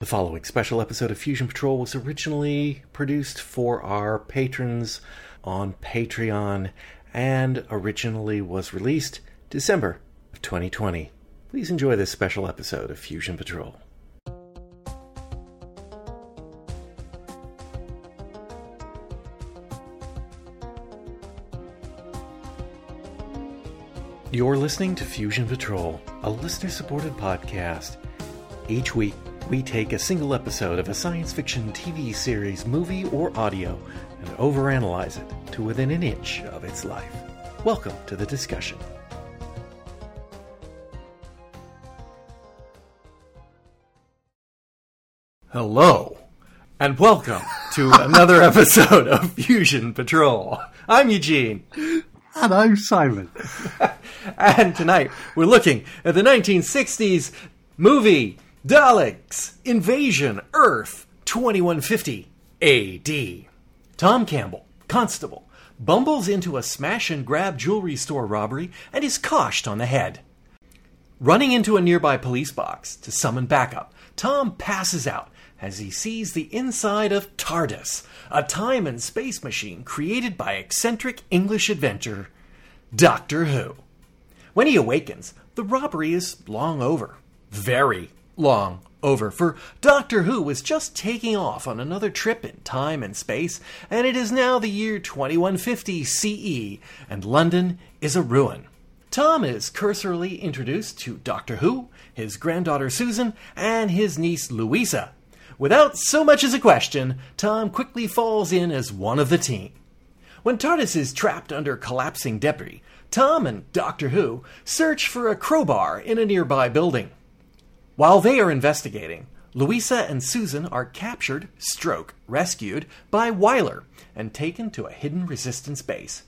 The following special episode of Fusion Patrol was originally produced for our patrons on Patreon and originally was released December of 2020. Please enjoy this special episode of Fusion Patrol. You're listening to Fusion Patrol, a listener supported podcast. Each week, we take a single episode of a science fiction TV series, movie, or audio and overanalyze it to within an inch of its life. Welcome to the discussion. Hello, and welcome to another episode of Fusion Patrol. I'm Eugene. And I'm Simon. And tonight we're looking at the 1960s movie Daleks Invasion Earth 2150 AD. Tom Campbell, constable, bumbles into a smash and grab jewelry store robbery and is coshed on the head. Running into a nearby police box to summon backup, Tom passes out as he sees the inside of TARDIS, a time and space machine created by eccentric English adventurer Doctor Who. When he awakens, the robbery is long over. Very long over, for Doctor Who was just taking off on another trip in time and space, and it is now the year 2150 CE, and London is a ruin. Tom is cursorily introduced to Doctor Who, his granddaughter Susan, and his niece Louisa. Without so much as a question, Tom quickly falls in as one of the team. When TARDIS is trapped under collapsing debris, Tom and Doctor Who search for a crowbar in a nearby building. While they are investigating, Louisa and Susan are captured, stroke, rescued by Wyler and taken to a hidden resistance base.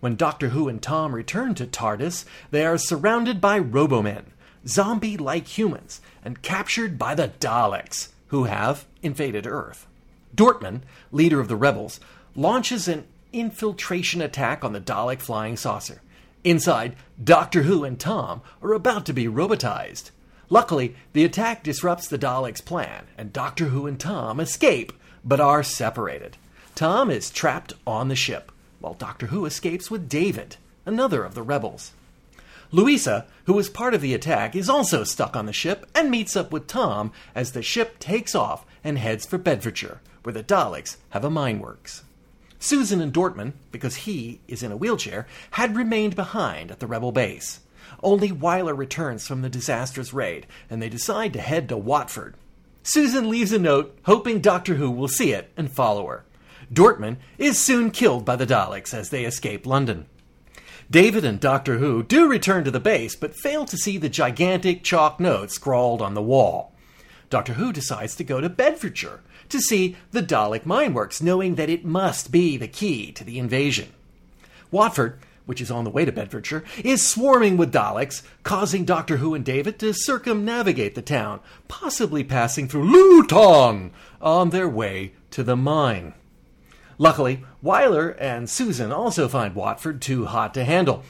When Doctor Who and Tom return to TARDIS, they are surrounded by Robomen, zombie like humans, and captured by the Daleks, who have invaded Earth. Dortmund, leader of the rebels, launches an infiltration attack on the Dalek flying saucer. Inside, Doctor Who and Tom are about to be robotized. Luckily, the attack disrupts the Daleks' plan, and Doctor Who and Tom escape, but are separated. Tom is trapped on the ship, while Doctor Who escapes with David, another of the rebels. Louisa, who was part of the attack, is also stuck on the ship and meets up with Tom as the ship takes off and heads for Bedfordshire, where the Daleks have a mine works. Susan and Dortmund, because he is in a wheelchair, had remained behind at the rebel base. Only Wyler returns from the disastrous raid, and they decide to head to Watford. Susan leaves a note, hoping Doctor Who will see it and follow her. Dortmund is soon killed by the Daleks as they escape London. David and Doctor Who do return to the base, but fail to see the gigantic chalk note scrawled on the wall. Doctor Who decides to go to Bedfordshire to see the Dalek mine works, knowing that it must be the key to the invasion. Watford, which is on the way to Bedfordshire, is swarming with Daleks, causing Doctor Who and David to circumnavigate the town, possibly passing through Luton on their way to the mine. Luckily, Wyler and Susan also find Watford too hot to handle,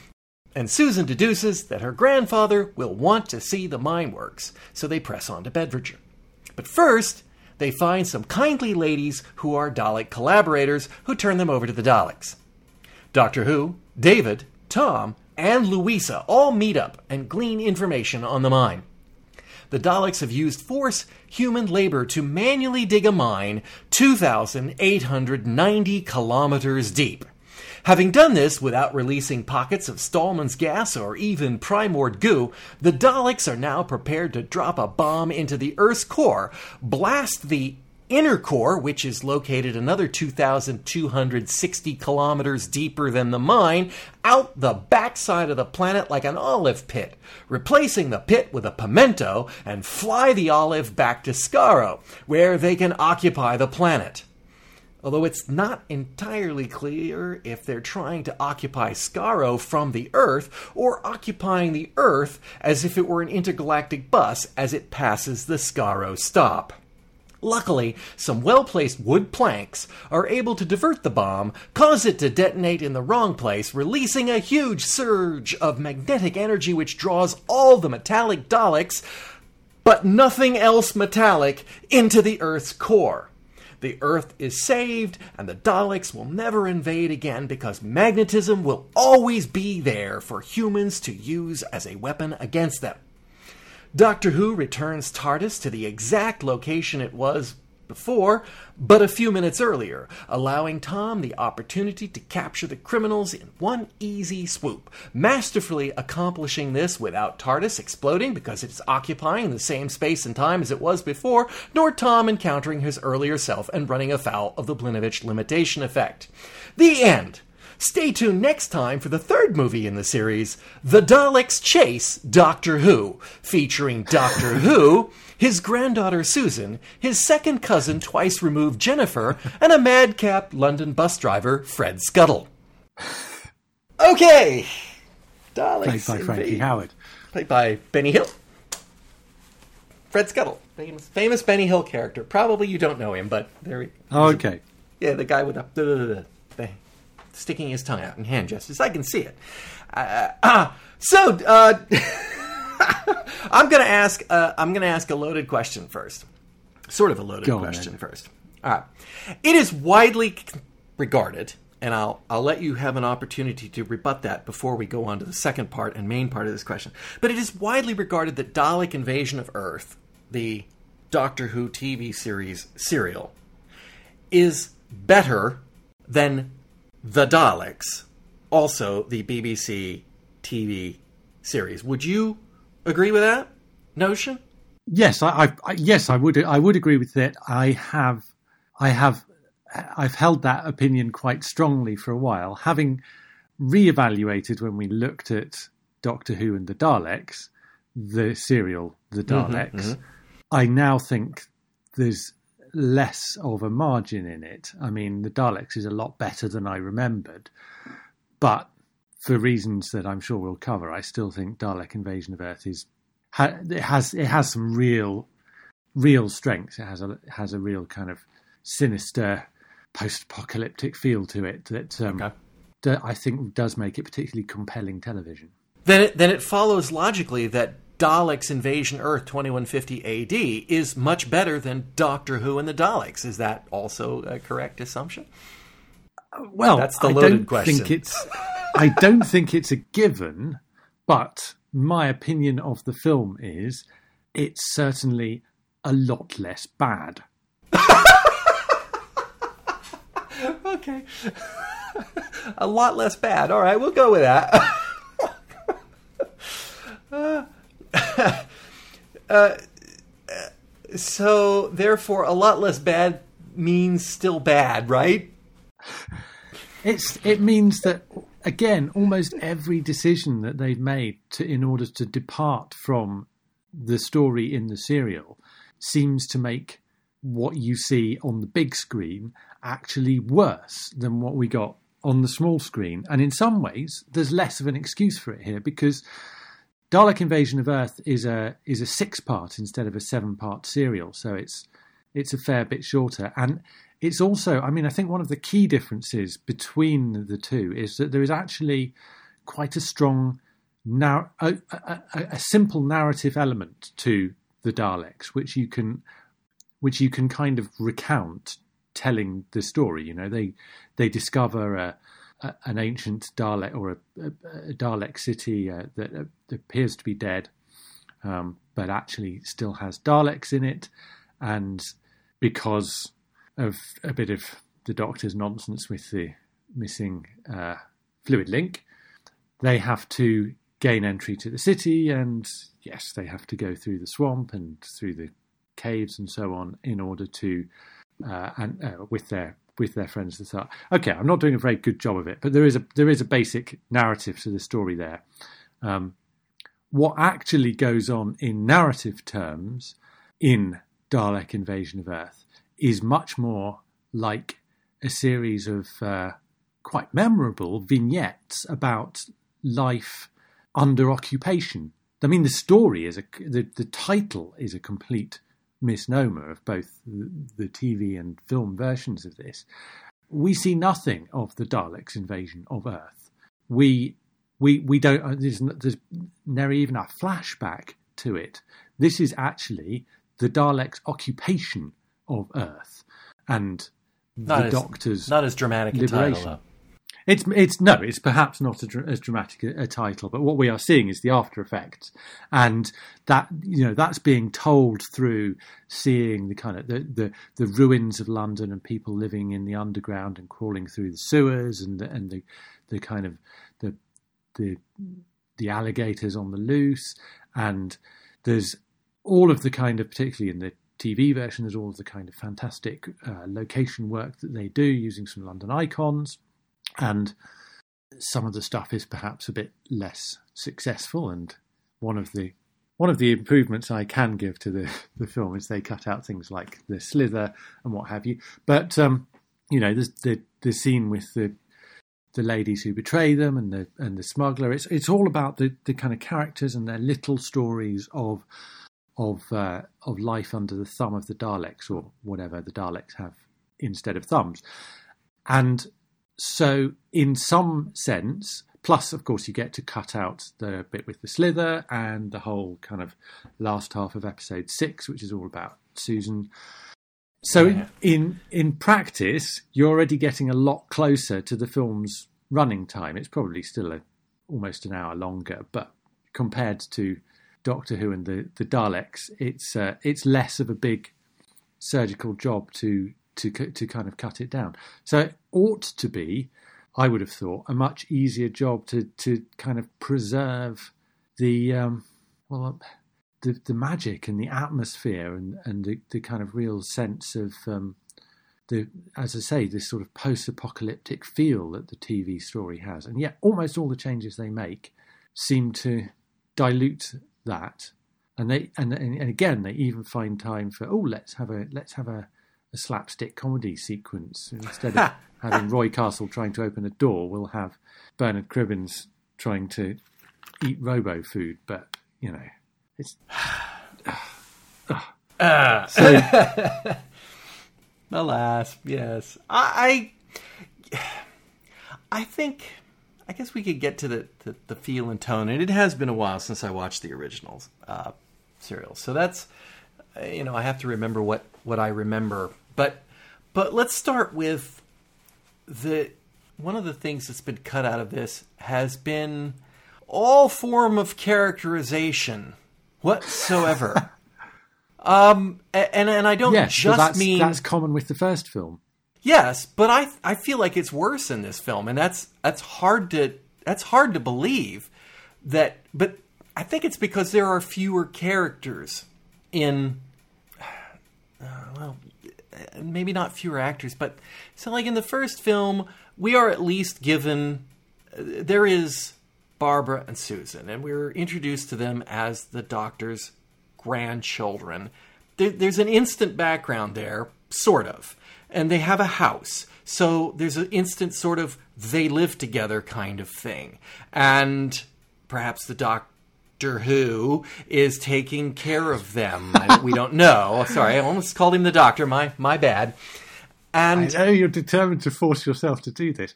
and Susan deduces that her grandfather will want to see the mine works, so they press on to Bedfordshire. But first, they find some kindly ladies who are Dalek collaborators who turn them over to the Daleks. Doctor Who, David, Tom, and Louisa all meet up and glean information on the mine. The Daleks have used force human labor to manually dig a mine 2,890 kilometers deep. Having done this without releasing pockets of Stahlman's gas or even Primord goo, the Daleks are now prepared to drop a bomb into the Earth's core, blast the inner core, which is located another 2,260 kilometers deeper than the mine, out the backside of the planet like an olive pit, replacing the pit with a pimento and fly the olive back to Skaro, where they can occupy the planet. Although it's not entirely clear if they're trying to occupy Skaro from the Earth or occupying the Earth as if it were an intergalactic bus as it passes the Skaro stop. Luckily, some well placed wood planks are able to divert the bomb, cause it to detonate in the wrong place, releasing a huge surge of magnetic energy which draws all the metallic Daleks. but nothing else metallic into the Earth's core. The Earth is saved, and the Daleks will never invade again because magnetism will always be there for humans to use as a weapon against them. Doctor Who returns TARDIS to the exact location it was before, but a few minutes earlier, allowing Tom the opportunity to capture the criminals in one easy swoop, masterfully accomplishing this without TARDIS exploding because it's occupying the same space and time as it was before, nor Tom encountering his earlier self and running afoul of the Blinovitch limitation effect. The end. Stay tuned next time for the third movie in the series, The Daleks Chase Doctor Who, featuring Doctor Who, his granddaughter Susan, his second cousin twice removed Jennifer, and a madcap London bus driver, Fred Scuttle. Okay. Daleks. Played by Frankie invade- Howerd. Played by Benny Hill. Fred Scuttle. Famous, famous Benny Hill character. Probably you don't know him, but there he Oh, okay. yeah, the guy with the sticking his tongue out in hand gestures. I can see it. Uh, uh, so uh, I'm going to ask. Uh, I'm going to ask a loaded question first. Sort of a loaded Go question first. All right. It is widely regarded, and I'll I'll let you have an opportunity to rebut that before we go on to the second part and main part of this question. But it is widely regarded that Dalek Invasion of Earth, the Doctor Who TV series serial, is better than The Daleks, also the BBC TV series. Would you agree with that notion? Yes, I, I, yes, I would. I would agree with that. I have, I have, I've held that opinion quite strongly for a while. Having reevaluated when we looked at Doctor Who and the Daleks, the serial, the mm-hmm, Daleks, mm-hmm. I now think there's less of a margin in it. I mean, the Daleks is a lot better than I remembered, but for reasons that I'm sure we'll cover, I still think Dalek Invasion of Earth is it has it has some real real strengths. It has a it has a real kind of sinister post-apocalyptic feel to it that um, Okay. that I think does make it particularly compelling television. Then it, then it follows logically that Daleks Invasion Earth 2150 AD is much better than Doctor Who and the Daleks. Is that also a correct assumption? Well, That's the I don't question. think it's I don't think it's a given, but my opinion of the film is it's certainly a lot less bad. Okay. a lot less bad. All right, we'll go with that. Uh, uh, so, therefore, a lot less bad means still bad, right? It's it means that again, almost every decision that they've made to in order to depart from the story in the serial seems to make what you see on the big screen actually worse than what we got on the small screen. And in some ways, there's less of an excuse for it here because Dalek Invasion of Earth is a is a six part instead of a seven part serial, so it's it's a fair bit shorter. And it's also, I mean, I think one of the key differences between the two is that there is actually quite a strong, a, a, a, a simple narrative element to the Daleks, which you can, which you can kind of recount telling the story. You know, they they discover a, an ancient Dalek or a, a, a Dalek city uh, that, uh, appears to be dead, um, but actually still has Daleks in it, and because of a bit of the Doctor's nonsense with the missing uh, fluid link, they have to gain entry to the city, and yes, they have to go through the swamp and through the caves and so on in order to uh, and uh, with their with their friends to start. Okay, I'm not doing a very good job of it, but there is a there is a basic narrative to the story there. Um, what actually goes on in narrative terms in Dalek Invasion of Earth is much more like a series of uh, quite memorable vignettes about life under occupation. I mean, the story is a the, the title is a complete misnomer of both the, TV and film versions of this. We see nothing of the Daleks' invasion of Earth. We we we don't. uh, There's, there's never even a flashback to it. This is actually the Daleks' occupation of Earth and Not the as, Doctor's not as dramatic a liberation. title. It's it's no, it's perhaps not a, as dramatic a, a title, but what we are seeing is the after effects, and that you know that's being told through seeing the kind of the, the, the ruins of London and people living in the underground and crawling through the sewers and the, and the the kind of the the the alligators on the loose, and there's all of the kind of particularly in the TV version, there's all of the kind of fantastic uh, location work that they do using some London icons and some of the stuff is perhaps a bit less successful and one of the one of the improvements I can give to the, the film is they cut out things like the slither and what have you. But um, you know, the, the the scene with the the ladies who betray them and the and the smuggler. It's it's all about the, the kind of characters and their little stories of of uh, of life under the thumb of the Daleks or whatever the Daleks have instead of thumbs. And so, in some sense, plus, of course, you get to cut out the bit with the slither and the whole kind of last half of episode six, which is all about Susan. So, Yeah. in in practice, you're already getting a lot closer to the film's running time. It's probably still a, almost an hour longer, but compared to Doctor Who and the, the Daleks, it's uh, it's less of a big surgical job to to to kind of cut it down. So it ought to be, I would have thought, a much easier job to to kind of preserve the um, well the the magic and the atmosphere and and the, the kind of real sense of um, the as I say this sort of post-apocalyptic feel that the TV story has, and yet almost all the changes they make seem to dilute that. And they and and again they even find time for oh let's have a let's have a, a slapstick comedy sequence instead of having Roy Castle trying to open a door. We'll have Bernard Cribbins trying to eat robo food, but you know it's Ah. so Alas, yes. I, I, I think, I guess we could get to the, the, the feel and tone, and it has been a while since I watched the originals uh, serial, so that's, uh, you know, I have to remember what what I remember. But, but let's start with the one of the things that's been cut out of this has been all form of characterization whatsoever. um, and and I don't yes, so just that's mean that's common with the first film. Yes, but I I feel like it's worse in this film, and that's that's hard to that's hard to believe that. But I think it's because there are fewer characters in. Uh, well, maybe not fewer actors, but so like in the first film, we are at least given uh, there is Barbara and Susan, and we're introduced to them as the doctor's grandchildren. There, there's an instant background there, sort of, and they have a house. So there's an instant sort of they live together kind of thing. And perhaps the Doctor Who is taking care of them. We don't know. Sorry, I almost called him the Doctor. My my bad. And I know you're determined to force yourself to do this.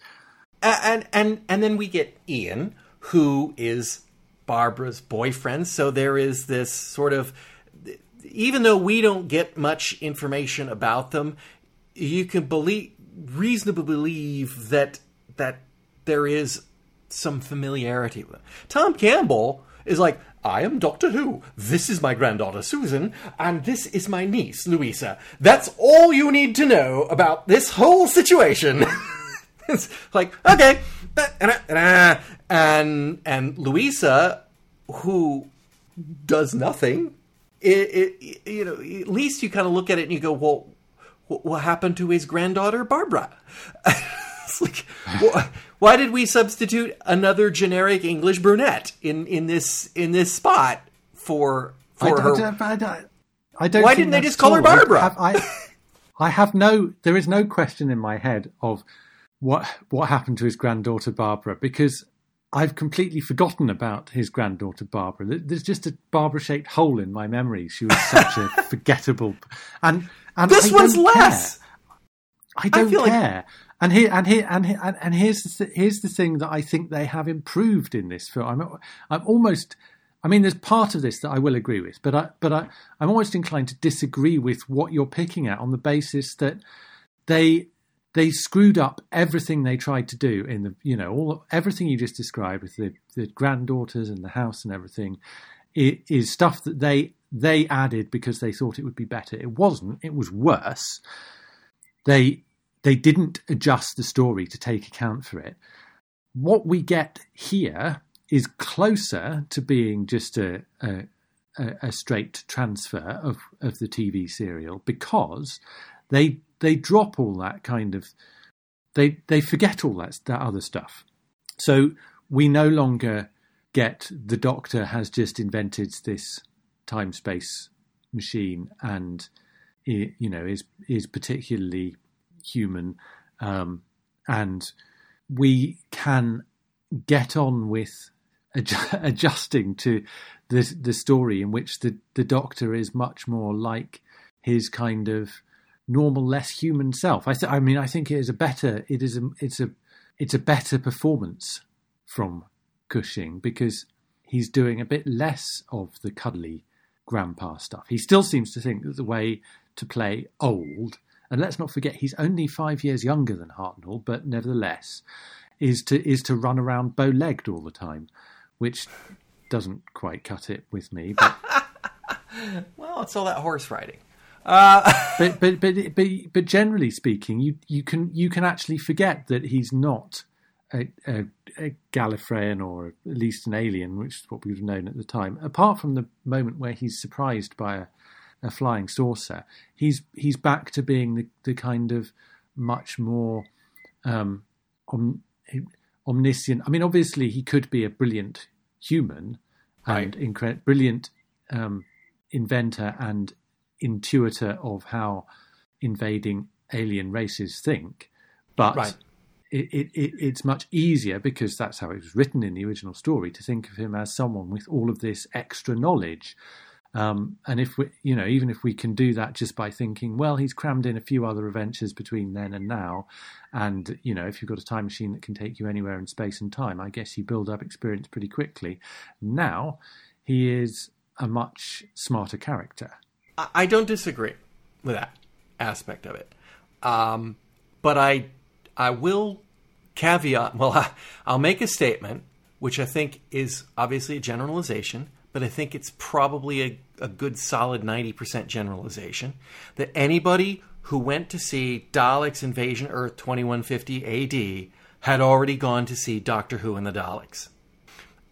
and and and then we get Ian, who is Barbara's boyfriend. So there is this sort of, even though we don't get much information about them, you can believe reasonably believe that that there is some familiarity with them. Tom Campbell is like, I am Doctor Who. This is my granddaughter Susan, and this is my niece Louisa. That's all you need to know about this whole situation. it's like okay, and and Louisa, who does nothing, it, it, you know, at least you kind of look at it and you go, well, what happened to his granddaughter Barbara? it's like, wh- why did we substitute another generic English brunette in in this in this spot for I for don't, her? I don't, I don't, I don't Why didn't they just call her all. I Barbara? I, I have no. There is no question in my head of what what happened to his granddaughter Barbara because I've completely forgotten about his granddaughter Barbara. There's just a Barbara-shaped hole in my memory. She was such a forgettable, and and This I one's less. care. I don't feel like- care. And here and here and here, and, here's the here's the thing that I think they have improved in this film. I'm I'm almost I mean, there's part of this that I will agree with, but I, but I, I'm almost inclined to disagree with what you're picking at on the basis that they they screwed up everything they tried to do in the you know all everything you just described with the, the granddaughters and the house and everything it is stuff that they they added because they thought it would be better. It wasn't. It was worse. They they didn't adjust the story to take account for it. What we get here is closer to being just a, a, a straight transfer of, of the TV serial because they they drop all that kind of they they forget all that that other stuff. So we no longer get the Doctor has just invented this time space machine and you know is is particularly human um, and we can get on with adjusting to the the story in which the the doctor is much more like his kind of normal less human self i th- i mean i think it is a better it is a it's a it's a better performance from Cushing because he's doing a bit less of the cuddly grandpa stuff. He still seems to think that the way to play old, and let's not forget he's only five years younger than Hartnell, but nevertheless, is to is to run around bow legged all the time, which doesn't quite cut it with me. But well, it's all that horse riding. Uh... but, but but but but generally speaking, you you can you can actually forget that he's not a, a, a Gallifreyan or at least an alien, which is what we would have known at the time. Apart from the moment where he's surprised by a, a flying saucer, he's he's back to being the, the kind of much more um, om, omniscient. I mean, obviously, he could be a brilliant human and right. incre- brilliant um, inventor and intuitor of how invading alien races think, but. Right it, it, it's much easier because that's how it was written in the original story to think of him as someone with all of this extra knowledge. Um, and if we, you know, even if we can do that just by thinking, well, he's crammed in a few other adventures between then and now, and you know, if you've got a time machine that can take you anywhere in space and time, I guess you build up experience pretty quickly. Now, he is a much smarter character. I don't disagree with that aspect of it, um, but I I will caveat. Well, I, I'll make a statement, which I think is obviously a generalization, but I think it's probably a, a good solid 90% generalization that anybody who went to see Daleks Invasion Earth 2150 AD had already gone to see Doctor Who and the Daleks.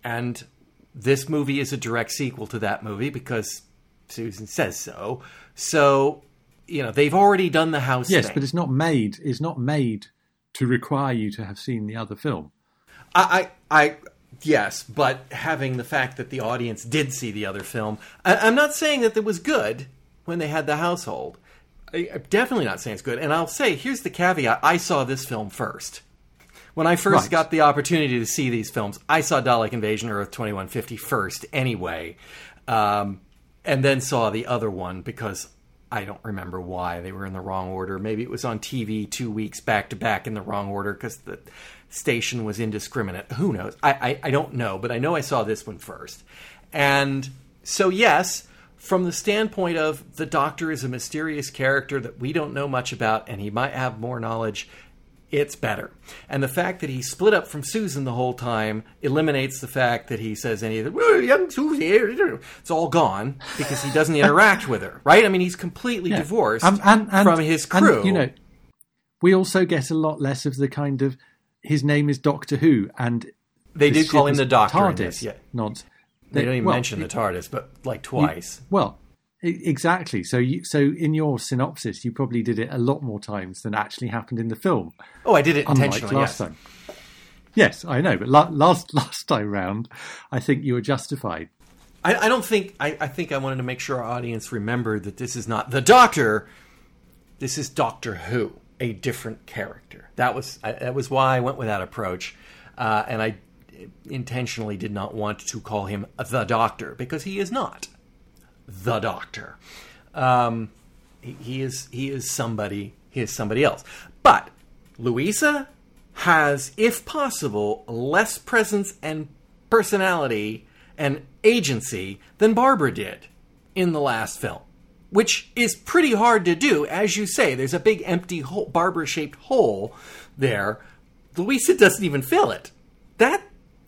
And this movie is a direct sequel to that movie because Susan says so. So, you know, they've already done the house. Yes, thing. but it's not made. It's not made to require you to have seen the other film. I, I, I yes, but having the fact that the audience did see the other film, I, am not saying that it was good when they had the household. I, am definitely not saying it's good. And I'll say, here's the caveat: I saw this film first. When I first right. got the opportunity to see these films, I saw Dalek Invasion Earth 2150 first, anyway, um, and then saw the other one because I don't remember why they were in the wrong order. Maybe it was on TV two weeks back to back in the wrong order because the station was indiscriminate. Who knows? I, I, I don't know, but I know I saw this one first. And so, yes, from the standpoint of the Doctor is a mysterious character that we don't know much about, and he might have more knowledge it's better. And the fact that he split up from Susan the whole time eliminates the fact that he says any of the well, young Susie. Eh, eh, eh, it's all gone because he doesn't interact with her, right? I mean, he's completely yeah. divorced and, and, and, from his crew. you know, we also get a lot less of the kind of his name is Doctor Who, and they did call him the Doctor. TARDIS, yeah. Not they, they don't even well, mention the TARDIS, but like twice. You, well, Exactly. So, you, so in your synopsis, you probably did it a lot more times than actually happened in the film. Oh, I did it intentionally. last yes. time. Yes, I know, but la- last last time round, I think you were justified. I, I don't think. I, I, think I wanted to make sure our audience remembered that this is not the Doctor. This is Doctor Who, a different character. That was I, that was why I went with that approach, uh, and I intentionally did not want to call him the Doctor because he is not the Doctor. Um, he, he is he is somebody. He is somebody else. But Louisa has, if possible, less presence and personality and agency than Barbara did in the last film, which is pretty hard to do. As you say, there's a big empty Barbara shaped hole there. Louisa doesn't even fill it. That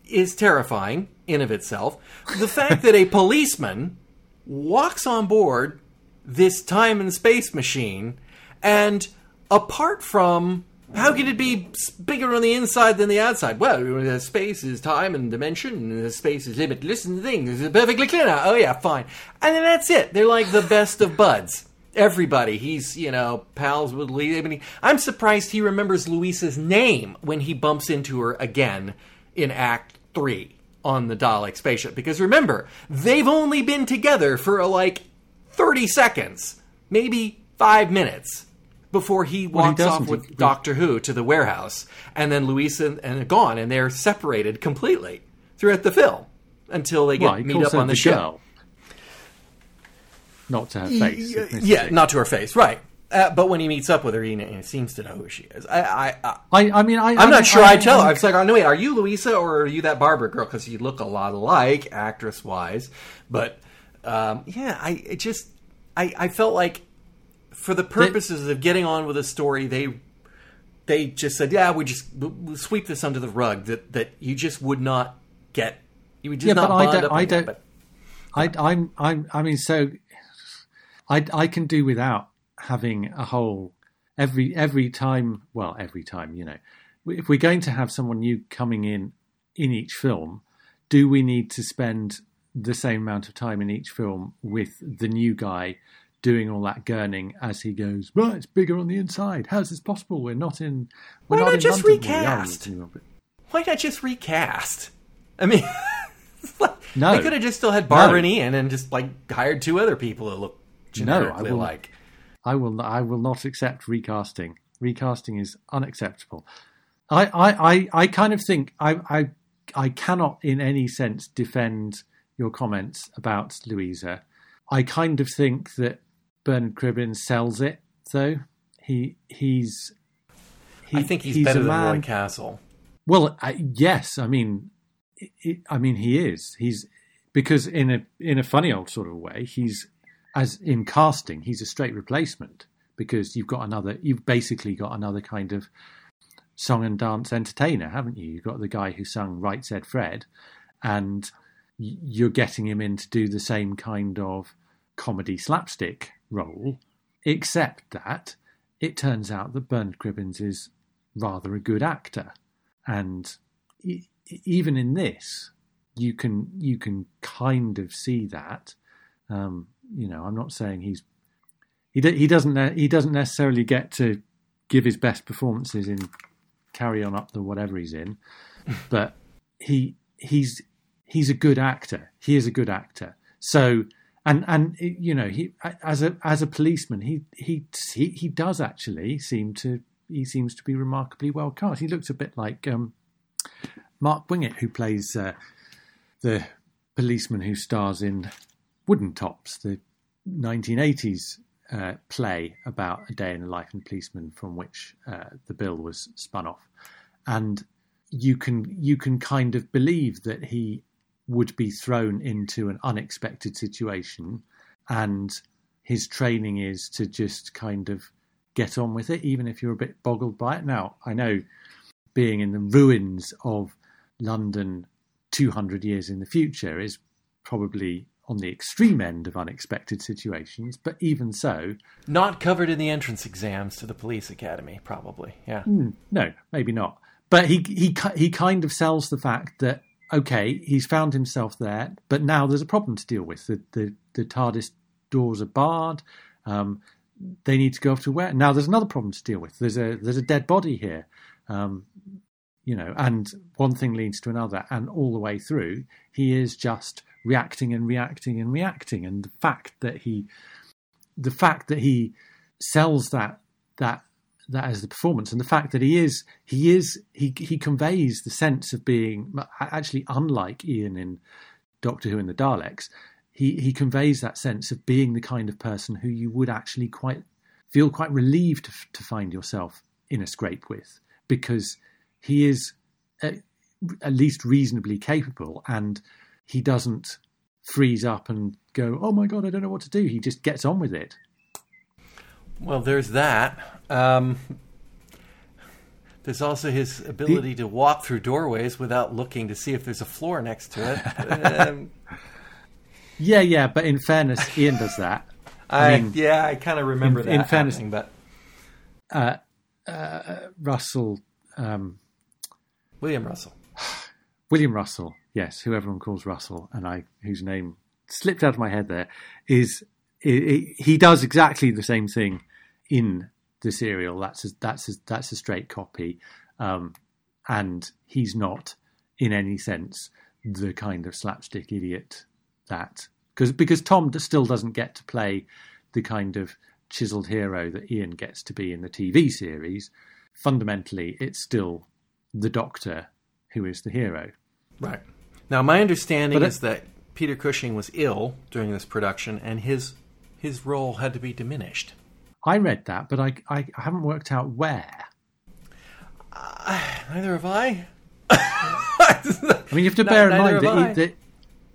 is terrifying in of itself. The fact that a policeman walks on board this time and space machine and apart from how can it be bigger on the inside than the outside? Well, space is time and dimension, and space is limitless, and things is perfectly clear now. Oh yeah, fine. And then that's it. They're like the best of buds. Everybody, he's you know pals with Lee. I mean, I'm surprised he remembers Louisa's name when he bumps into her again in Act Three on the Dalek spaceship. Because remember, they've only been together for like 30 seconds, maybe five minutes before he walks well, he off with he, Doctor Who to the warehouse, and then Louisa and, and gone, and they're separated completely throughout the film until they get well, meet up on the, the show. Not to her face. Yeah, yeah not to her face, right. Uh, but when he meets up with her, he, he, seems to know who she is. I, I, I, I mean, I, am not sure. I, tell her. I was like, oh, no, wait, are you Louisa or are you that Barbara girl? Because you look a lot alike, actress wise. But um, yeah, I it just, I, I felt like for the purposes of getting on with a story, they they just said, "Yeah, we just we'll sweep this under the rug." That that you just would not get. You would just yeah, not but I don't. I don't. But, I, I'm. I'm. I mean, so I I can do without having a whole every every time. Well, every time, you know, if we're going to have someone new coming in in each film, do we need to spend the same amount of time in each film with the new guy doing all that gurning as he goes, right, it's bigger on the inside. How's this possible? We're not in. We're Why not, not just London. recast? Why not just recast? I mean, no, they could have just still had Barbara no. and Ian and just like hired two other people that look generically no, I will, like. I will. I will not accept recasting. Recasting is unacceptable. I, I, I, I kind of think I, I, I cannot in any sense defend your comments about Louisa. I kind of think that Bernard Cribbins sells it, though. He he's. He, I think he's, he's better than man, Roy Castle. Well, I, yes, I mean, it, I mean he is. He's because in a in a funny old sort of way, he's as in casting, he's a straight replacement because you've got another. You've basically got another kind of song and dance entertainer, haven't you? You've got the guy who sung "Right Said Fred," and you're getting him in to do the same kind of comedy slapstick role, except that it turns out that Bernard Cribbins is rather a good actor, and even in this, you can you can kind of see that. Um, you know, I'm not saying he's he he doesn't he doesn't necessarily get to give his best performances in Carry On Up the whatever he's in, but he he's he's a good actor. He is a good actor. So and and you know he as a as a policeman he he he, he does actually seem to he seems to be remarkably well cast. He looks a bit like um, Mark Wingett, who plays uh, the policeman who stars in Wooden Tops, the 1980s uh, play about a day in the life of a policeman, from which uh, the bill was spun off, and you can you can kind of believe that he would be thrown into an unexpected situation and his training is to just kind of get on with it, even if you're a bit boggled by it. Now, I know being in the ruins of London 200 years in the future is probably on the extreme end of unexpected situations, but even so. Not covered in the entrance exams to the police academy, probably. Yeah. Mm, no, maybe not. But he, he, he kind of sells the fact that okay, he's found himself there, but now there's a problem to deal with. The the, the TARDIS doors are barred. Um, they need to go off to where? Now there's another problem to deal with. There's a there's a dead body here. Um, you know, and one thing leads to another, and all the way through, he is just reacting and reacting and reacting. And the fact that he, the fact that he sells that that that as the performance and the fact that he is he is he he conveys the sense of being actually unlike Ian in Doctor Who and the Daleks he he conveys that sense of being the kind of person who you would actually quite feel quite relieved to, to find yourself in a scrape with because he is at, at least reasonably capable and he doesn't freeze up and go, "Oh my god, I don't know what to do." He just gets on with it. Well, there's that. Um, there's also his ability to walk through doorways without looking to see if there's a floor next to it. um, Yeah, yeah, but in fairness, Ian does that. I, mean, yeah, I kind of remember in- that. in fairness- happening, but Russell, um, William Russell. William Russell, yes, who everyone calls Russell, and I whose name slipped out of my head there, is i i he does exactly the same thing in the serial. That's a, that's a, that's a straight copy, um, and he's not in any sense the kind of slapstick idiot that because because Tom still doesn't get to play the kind of chiseled hero that Ian gets to be in the TV series. Fundamentally, it's still the Doctor who is the hero. Right. Now, my understanding But it- is that Peter Cushing was ill during this production, and his his role had to be diminished. I read that, but I, I, I haven't worked out where. Uh, neither have I. I mean, you have to No, bear in mind that, that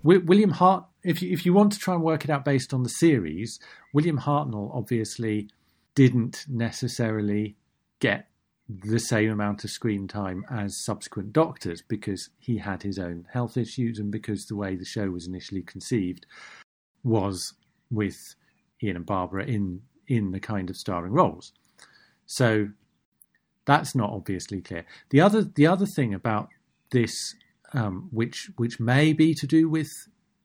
William Hart, if you, if you want to try and work it out based on the series, William Hartnell obviously didn't necessarily get the same amount of screen time as subsequent doctors because he had his own health issues and because the way the show was initially conceived was with Ian and Barbara in in the kind of starring roles. So that's not obviously clear. The other the other thing about this, um, which which may be to do with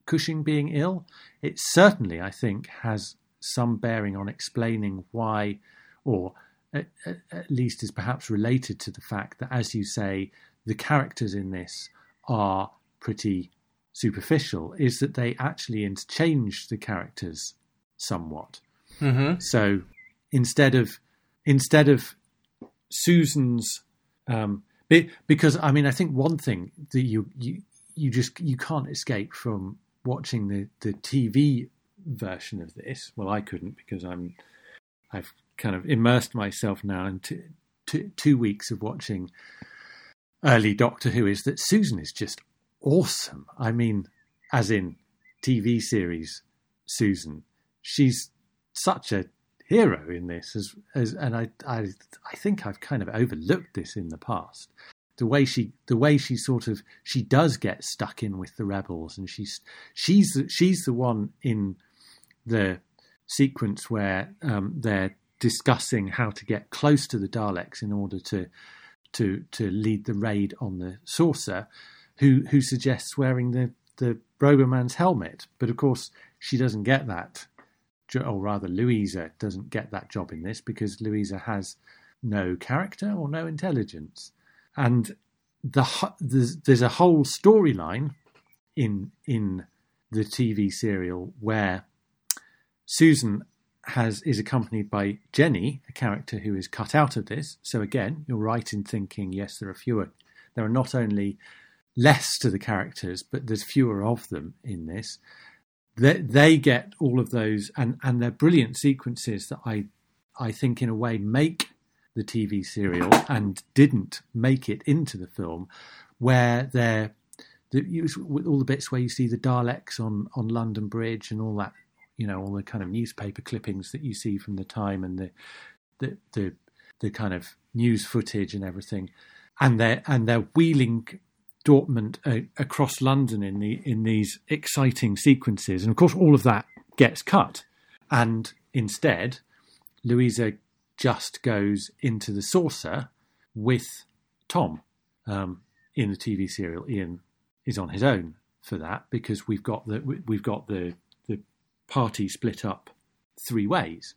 Cushing being ill, it certainly I think has some bearing on explaining why, or at, at, least is perhaps related to the fact that, as you say, the characters in this are pretty superficial. Is that they actually interchange the characters somewhat. Mm-hmm. So instead of instead of Susan's, um, be, because I mean, I think one thing that you you you just you can't escape from watching the the TV version of this. Well, I couldn't because I'm I've kind of immersed myself now in two, two, two weeks of watching early Doctor Who. Is that Susan is just awesome. I mean, as in TV series Susan, she's such a hero in this as, as and I, I I think I've kind of overlooked this in the past. The way she the way she sort of she does get stuck in with the rebels and she's she's she's the one in the sequence where um, they're discussing how to get close to the Daleks in order to to to lead the raid on the saucer who who suggests wearing the the Roboman's helmet but of course she doesn't get that or rather Louisa doesn't get that job in this because Louisa has no character or no intelligence and the there's, there's a whole storyline in in the TV serial where Susan has is accompanied by Jenny, a character who is cut out of this. So again, you're right in thinking yes, there are fewer. There are not only less to the characters, but there's fewer of them in this. They, they get all of those, and and they're brilliant sequences that I I think in a way make the TV serial and didn't make it into the film, where they're the, all the bits where you see the Daleks on, on London Bridge and all that, you know, all the kind of newspaper clippings that you see from the time and the the the, the kind of news footage and everything, and they're and they're wheeling Dortmund uh, across London in the in these exciting sequences, and of course all of that gets cut, and instead Louisa just goes into the saucer with Tom um, in the TV serial. Ian is on his own for that because we've got the we- we've got the the party split up three ways,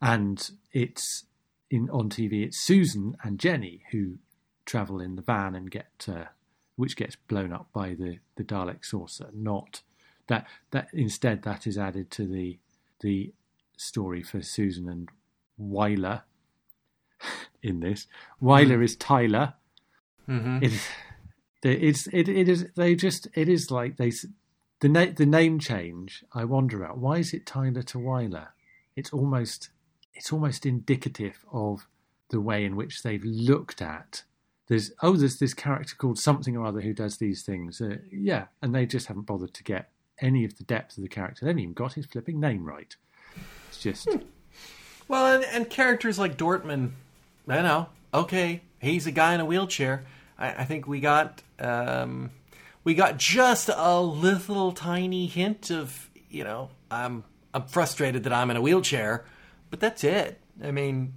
and it's in on TV. It's Susan and Jenny who travel in the van and get uh, which gets blown up by the the Dalek saucer. Not that that instead that is added to the the story for Susan and Wyler in this. Wyler is Tyler. Mm-hmm. It, it's it, it is they just it is like they the na- the name change. I wonder about why is it Tyler to Wyler? It's almost it's almost indicative of the way in which they've looked at. There's oh there's this character called something or other who does these things. Uh, yeah, and they just haven't bothered to get any of the depth of the character. They haven't even got his flipping name right. It's just. Well, and, and characters like Dortmund, I know, okay, he's a guy in a wheelchair. I, I think we got um, we got just a little tiny hint of you know I'm I'm frustrated that I'm in a wheelchair, but that's it. I mean,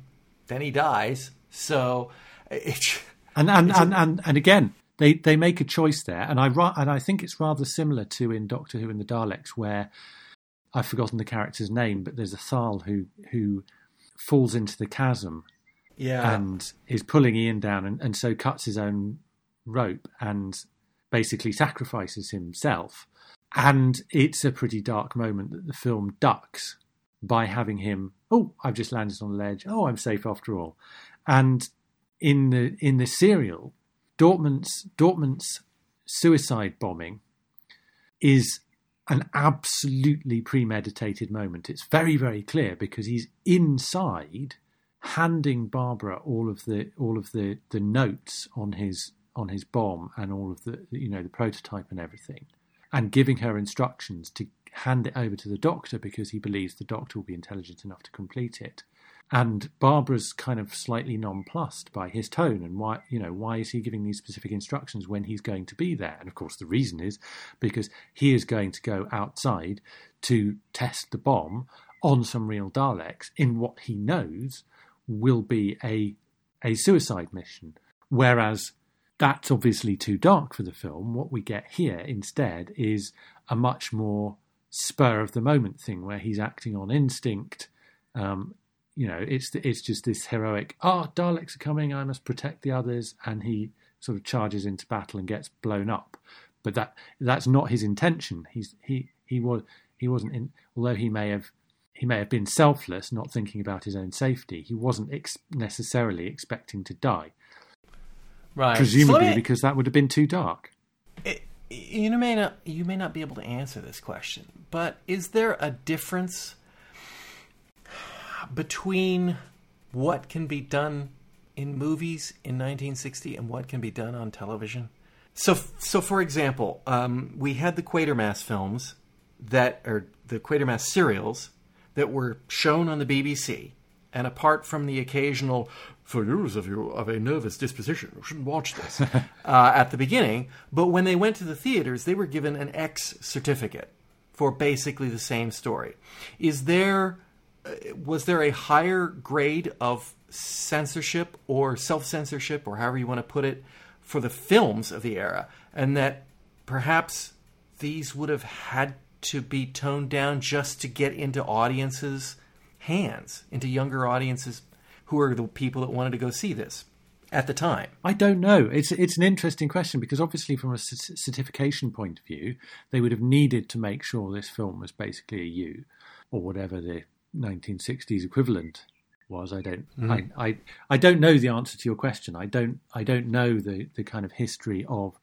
then he dies. So it's and and, and, and, and again they they make a choice there, and I and I think it's rather similar to in Doctor Who in the Daleks where. I've forgotten the character's name, but there's a Thal who who falls into the chasm yeah. and is pulling Ian down and, and so cuts his own rope and basically sacrifices himself. And it's a pretty dark moment that the film ducks by having him, oh, I've just landed on the ledge. Oh, I'm safe after all. And in the in the serial, Dortmund's Dortmund's suicide bombing is an absolutely premeditated moment. It's very, very clear because he's inside handing Barbara all of the all of the, the notes on his on his bomb and all of the you know the prototype and everything, and giving her instructions to hand it over to the doctor because he believes the doctor will be intelligent enough to complete it. And Barbara's kind of slightly nonplussed by his tone and why, you know, why is he giving these specific instructions when he's going to be there? And of course, the reason is because he is going to go outside to test the bomb on some real Daleks in what he knows will be a a suicide mission. Whereas that's obviously too dark for the film. What we get here instead is a much more spur of the moment thing where he's acting on instinct. Um, you know, it's it's just this heroic. Oh, Daleks are coming! I must protect the others, and he sort of charges into battle and gets blown up. But that that's not his intention. He's he he was he wasn't in. Although he may have he may have been selfless, not thinking about his own safety. He wasn't ex- necessarily expecting to die. Right, presumably so because that would have been too dark. It, you may not you may not be able to answer this question, but is there a difference between what can be done in movies in 1960 and what can be done on television. So, so for example, um, we had the Quatermass films that are the Quatermass serials that were shown on the BBC, and apart from the occasional "for those of you of a nervous disposition, you shouldn't watch this" uh, at the beginning, but when they went to the theaters, they were given an X certificate for basically the same story. Is there was there a higher grade of censorship or self censorship, or however you want to put it, for the films of the era, and that perhaps these would have had to be toned down just to get into audiences' hands, into younger audiences who are the people that wanted to go see this at the time? I don't know. It's it's an interesting question because obviously, from a certification point of view, they would have needed to make sure this film was basically a U, or whatever the 1960s equivalent was. I don't. Mm. I, I I don't know the answer to your question. I don't. I don't know the the kind of history of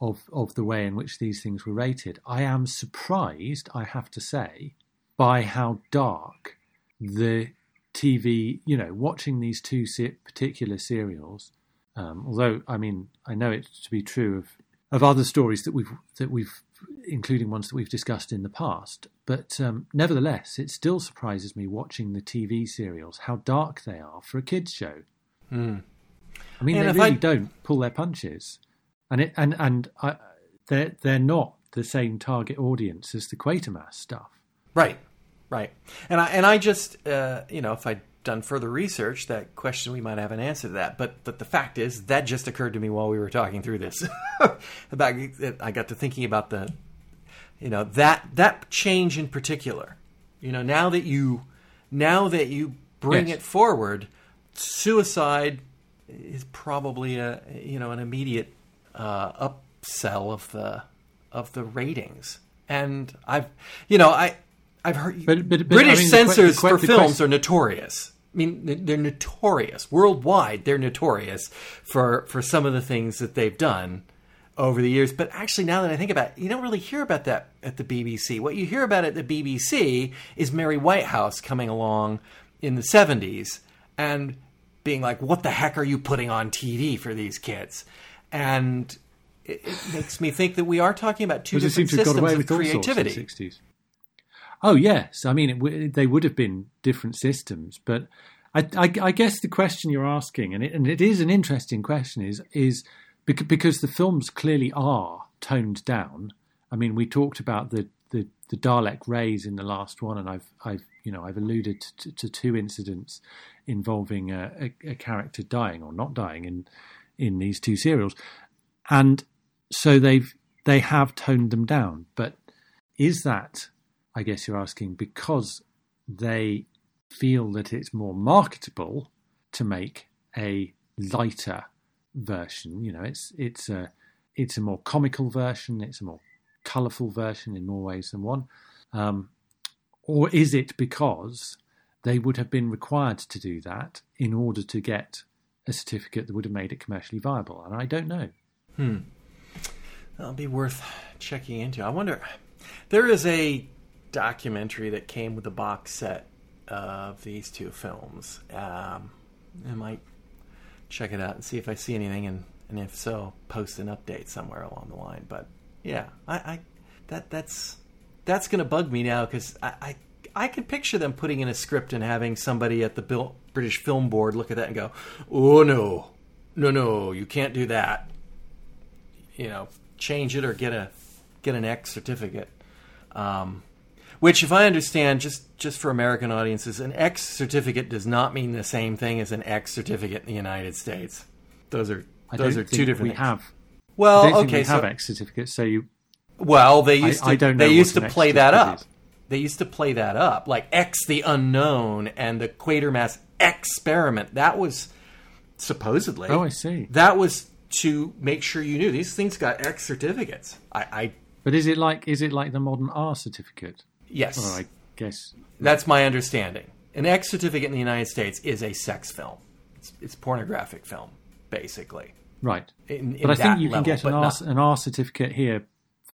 of of the way in which these things were rated. I am surprised. I have to say by how dark the TV. You know, watching these two particular serials. Um, although I mean, I know it to be true of of other stories that we've that we've including ones that we've discussed in the past. But um, nevertheless, it still surprises me watching the TV serials how dark they are for a kids show. Mm. I mean, and they really I... don't pull their punches, and it and and I, they're they're not the same target audience as the Quatermass stuff. Right, right. And I and I just uh, you know if I done further research, that question we might have an answer to that. But but the fact is that just occurred to me while we were talking through this. about I got to thinking about the you know that that change in particular. You know now that you now that you bring yes. it forward, suicide is probably a you know an immediate uh, upsell of the of the ratings. And I've you know I I've heard but, but, but, British I mean, censors the, for films are notorious. I mean, they're notorious worldwide. They're notorious for for some of the things that they've done over the years. But actually, now that I think about it, you don't really hear about that at the BBC. What you hear about at the BBC is Mary Whitehouse coming along in the '70s and being like, "What the heck are you putting on TV for these kids?" And it, it makes me think that we are talking about two different seems to have got systems of all sorts in the creativity. 60s. Oh, yes. I mean, it, they would have been different systems. But I, I, I guess the question you're asking, and it, and it is an interesting question, is, is bec- because the films clearly are toned down. I mean, we talked about the, the, the Dalek rays in the last one, and I've, I've you know, I've alluded to, to two incidents involving a, a, a character dying or not dying in in these two serials, and so they've they have toned them down. But is that, I guess you're asking, because they feel that it's more marketable to make a lighter version? You know, it's it's a it's a more comical version, it's a more colourful version in more ways than one, um, or is it because they would have been required to do that in order to get a certificate that would have made it commercially viable? And I don't know. Hmm. That'll be worth checking into. I wonder. There is a documentary that came with the box set of these two films. Um, I might check it out and see if I see anything, and, and if so, post an update somewhere along the line. But yeah, I, I that that's that's to bug me now because I, I I could picture them putting in a script and having somebody at the British Film Board look at that and go, "Oh no, no, no, you can't do that." you know change it or get a get an X certificate. Um, which, if I understand, just just for American audiences, an X certificate does not mean the same thing as an X certificate in the United States. Those are I those are two different. We things. have. I Well, don't think okay, we have so X certificates, so you. well, they used I- to I don't know they used to play that up. is. They used to play that up, like X the unknown and the Quatermass experiment. That was supposedly. Oh, I see. That was to make sure you knew these things got X certificates. I, I But is it like is it like the modern R certificate? Yes, Or I guess that's my understanding. An X certificate in the United States is a sex film. It's, it's pornographic film, basically. right. In, in But I think you level, can get an R, not- an R certificate here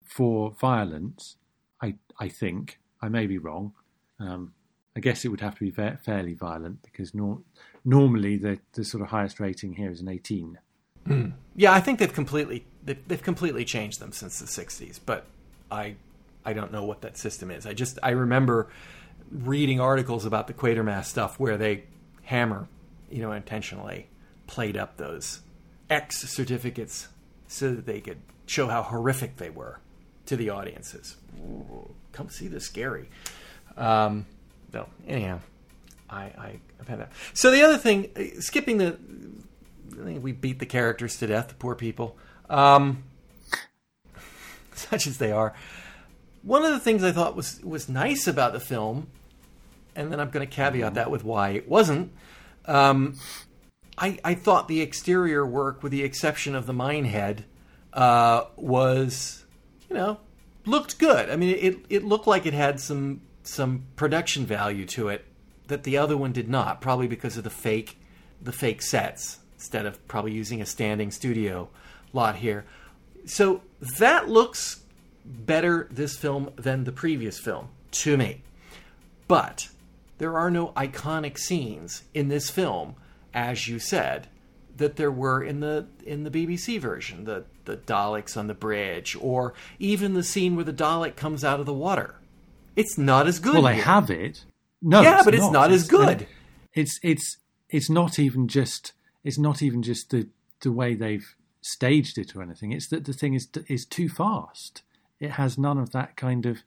for violence. I I think I may be wrong. Um, I guess it would have to be fa- fairly violent because nor- normally the the sort of highest rating here is an eighteen. Yeah, I think they've completely they've, they've completely changed them since the '60s. But I I don't know what that system is. I just I remember reading articles about the Quatermass stuff where they hammer, you know, intentionally played up those X certificates so that they could show how horrific they were to the audiences. Ooh, come see the scary. Um, no, anyhow, I, I I've had that. So the other thing, uh, skipping the I think we beat the characters to death, the poor people, um, such as they are. One of the things I thought was was nice about the film, and then I'm going to caveat that with why it wasn't. Um, I, I thought the exterior work, with the exception of the mine head, uh, was you know looked good. I mean, it it looked like it had some some production value to it that the other one did not. Probably because of the fake the fake sets instead of probably using a standing studio lot here. So that looks better this film than the previous film to me. But there are no iconic scenes in this film, as you said, that there were in the in the BBC version. The the Daleks on the bridge, or even the scene where the Dalek comes out of the water. It's not as good. Well, they have it. No, Yeah, but it's not as good. It's it's it's not even just it's not even just the the way they've staged it or anything. It's that the thing is is too fast. It has none of that kind of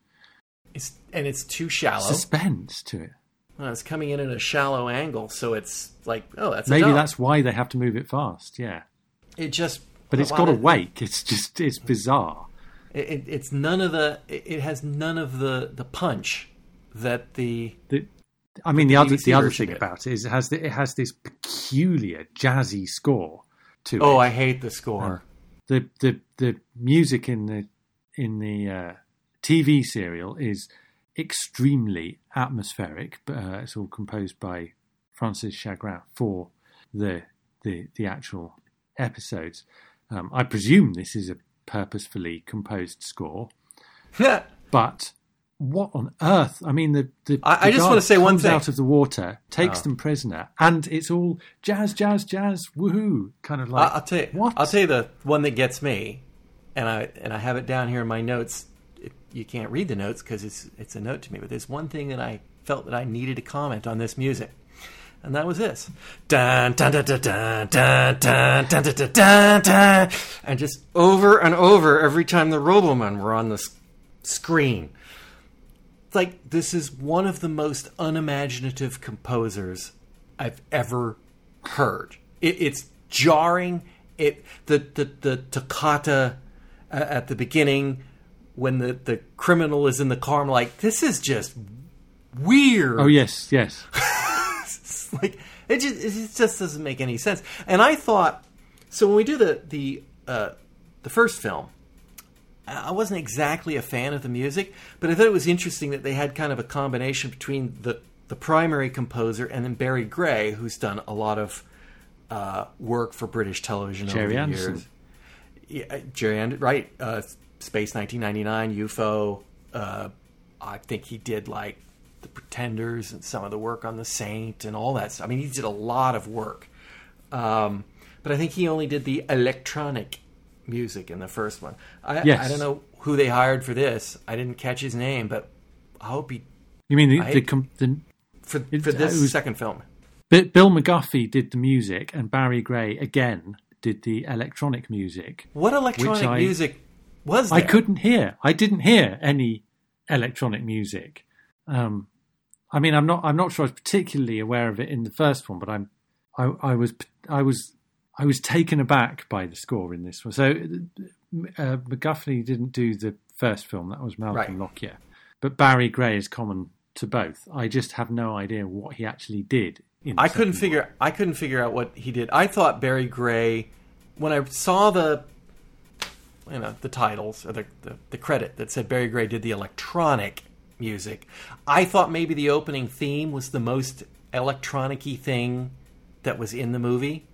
It's, and it's too shallow. suspense to it. Well, it's coming in at a shallow angle, so it's like, oh, that's Maybe that's why they have to move it fast. Yeah, it. Just, but it's got a wake. It's just it's bizarre. It, it, it's none of the. It has none of the the punch that the. The, I mean, the other the other thing about it is it has the, it has this peculiar jazzy score to oh, it. Oh, I hate the score. the the the music in the in the uh, TV serial is extremely atmospheric. But uh, it's all composed by Francis Chagrin for the the the actual episodes. Um, I presume this is a purposefully composed score, but. What on earth? I mean, the the, I- I just wanna say one thing. out of the water, takes Oh. them prisoner, and it's all jazz, jazz, jazz, woohoo, kind of like. I- I'll tell you. what? I'll tell you the one that gets me and I and I have it down here in my notes. It, you can't read the notes because it's it's a note to me. But there's one thing that I felt that I needed to comment on this music, and that was this. Dun dun dun dun dun dun dun dun dun dun dun, and just over and over every time the Robomen were on the screen. It's like this is one of the most unimaginative composers I've ever heard. It, it's jarring. It the the the toccata uh, at the beginning when the the criminal is in the car. I'm like, this is just weird. Oh yes, yes. Like it just it just doesn't make any sense. And I thought so when we do the the uh, the first film, I wasn't exactly a fan of the music, but I thought it was interesting that they had kind of a combination between the the primary composer and then Barry Gray, who's done a lot of uh, work for British television Gerry over the Anderson. years. Yeah, Gerry Anderson, right? Uh, Space 1999, UFO. Uh, I think he did like the Pretenders and some of the work on the Saint and all that stuff. I mean, he did a lot of work. Um, but I think he only did the electronic music in the first one. I, Yes. I don't know who they hired for this. I didn't catch his name, but I hope he You mean the, I- the, com- the for for this was- second film. Bill McGuffie did the music, and Barry Gray again did the electronic music. What electronic I- music was there? I couldn't hear. I didn't hear any electronic music. Um, I mean, I'm not. I'm not sure I was particularly aware of it in the first one, but I'm. I, I was. I was. I was taken aback by the score in this one. So, uh, McGuffie didn't do the first film. That was Malcolm Right. Lockyer, but Barry Gray is common to both. I just have no idea what he actually did. In the I couldn't figure. I couldn't figure out what he did. I thought Barry Gray, when I saw the, you know, the titles or the, the the credit that said Barry Gray did the electronic music, I thought maybe the opening theme was the most electronic-y thing that was in the movie,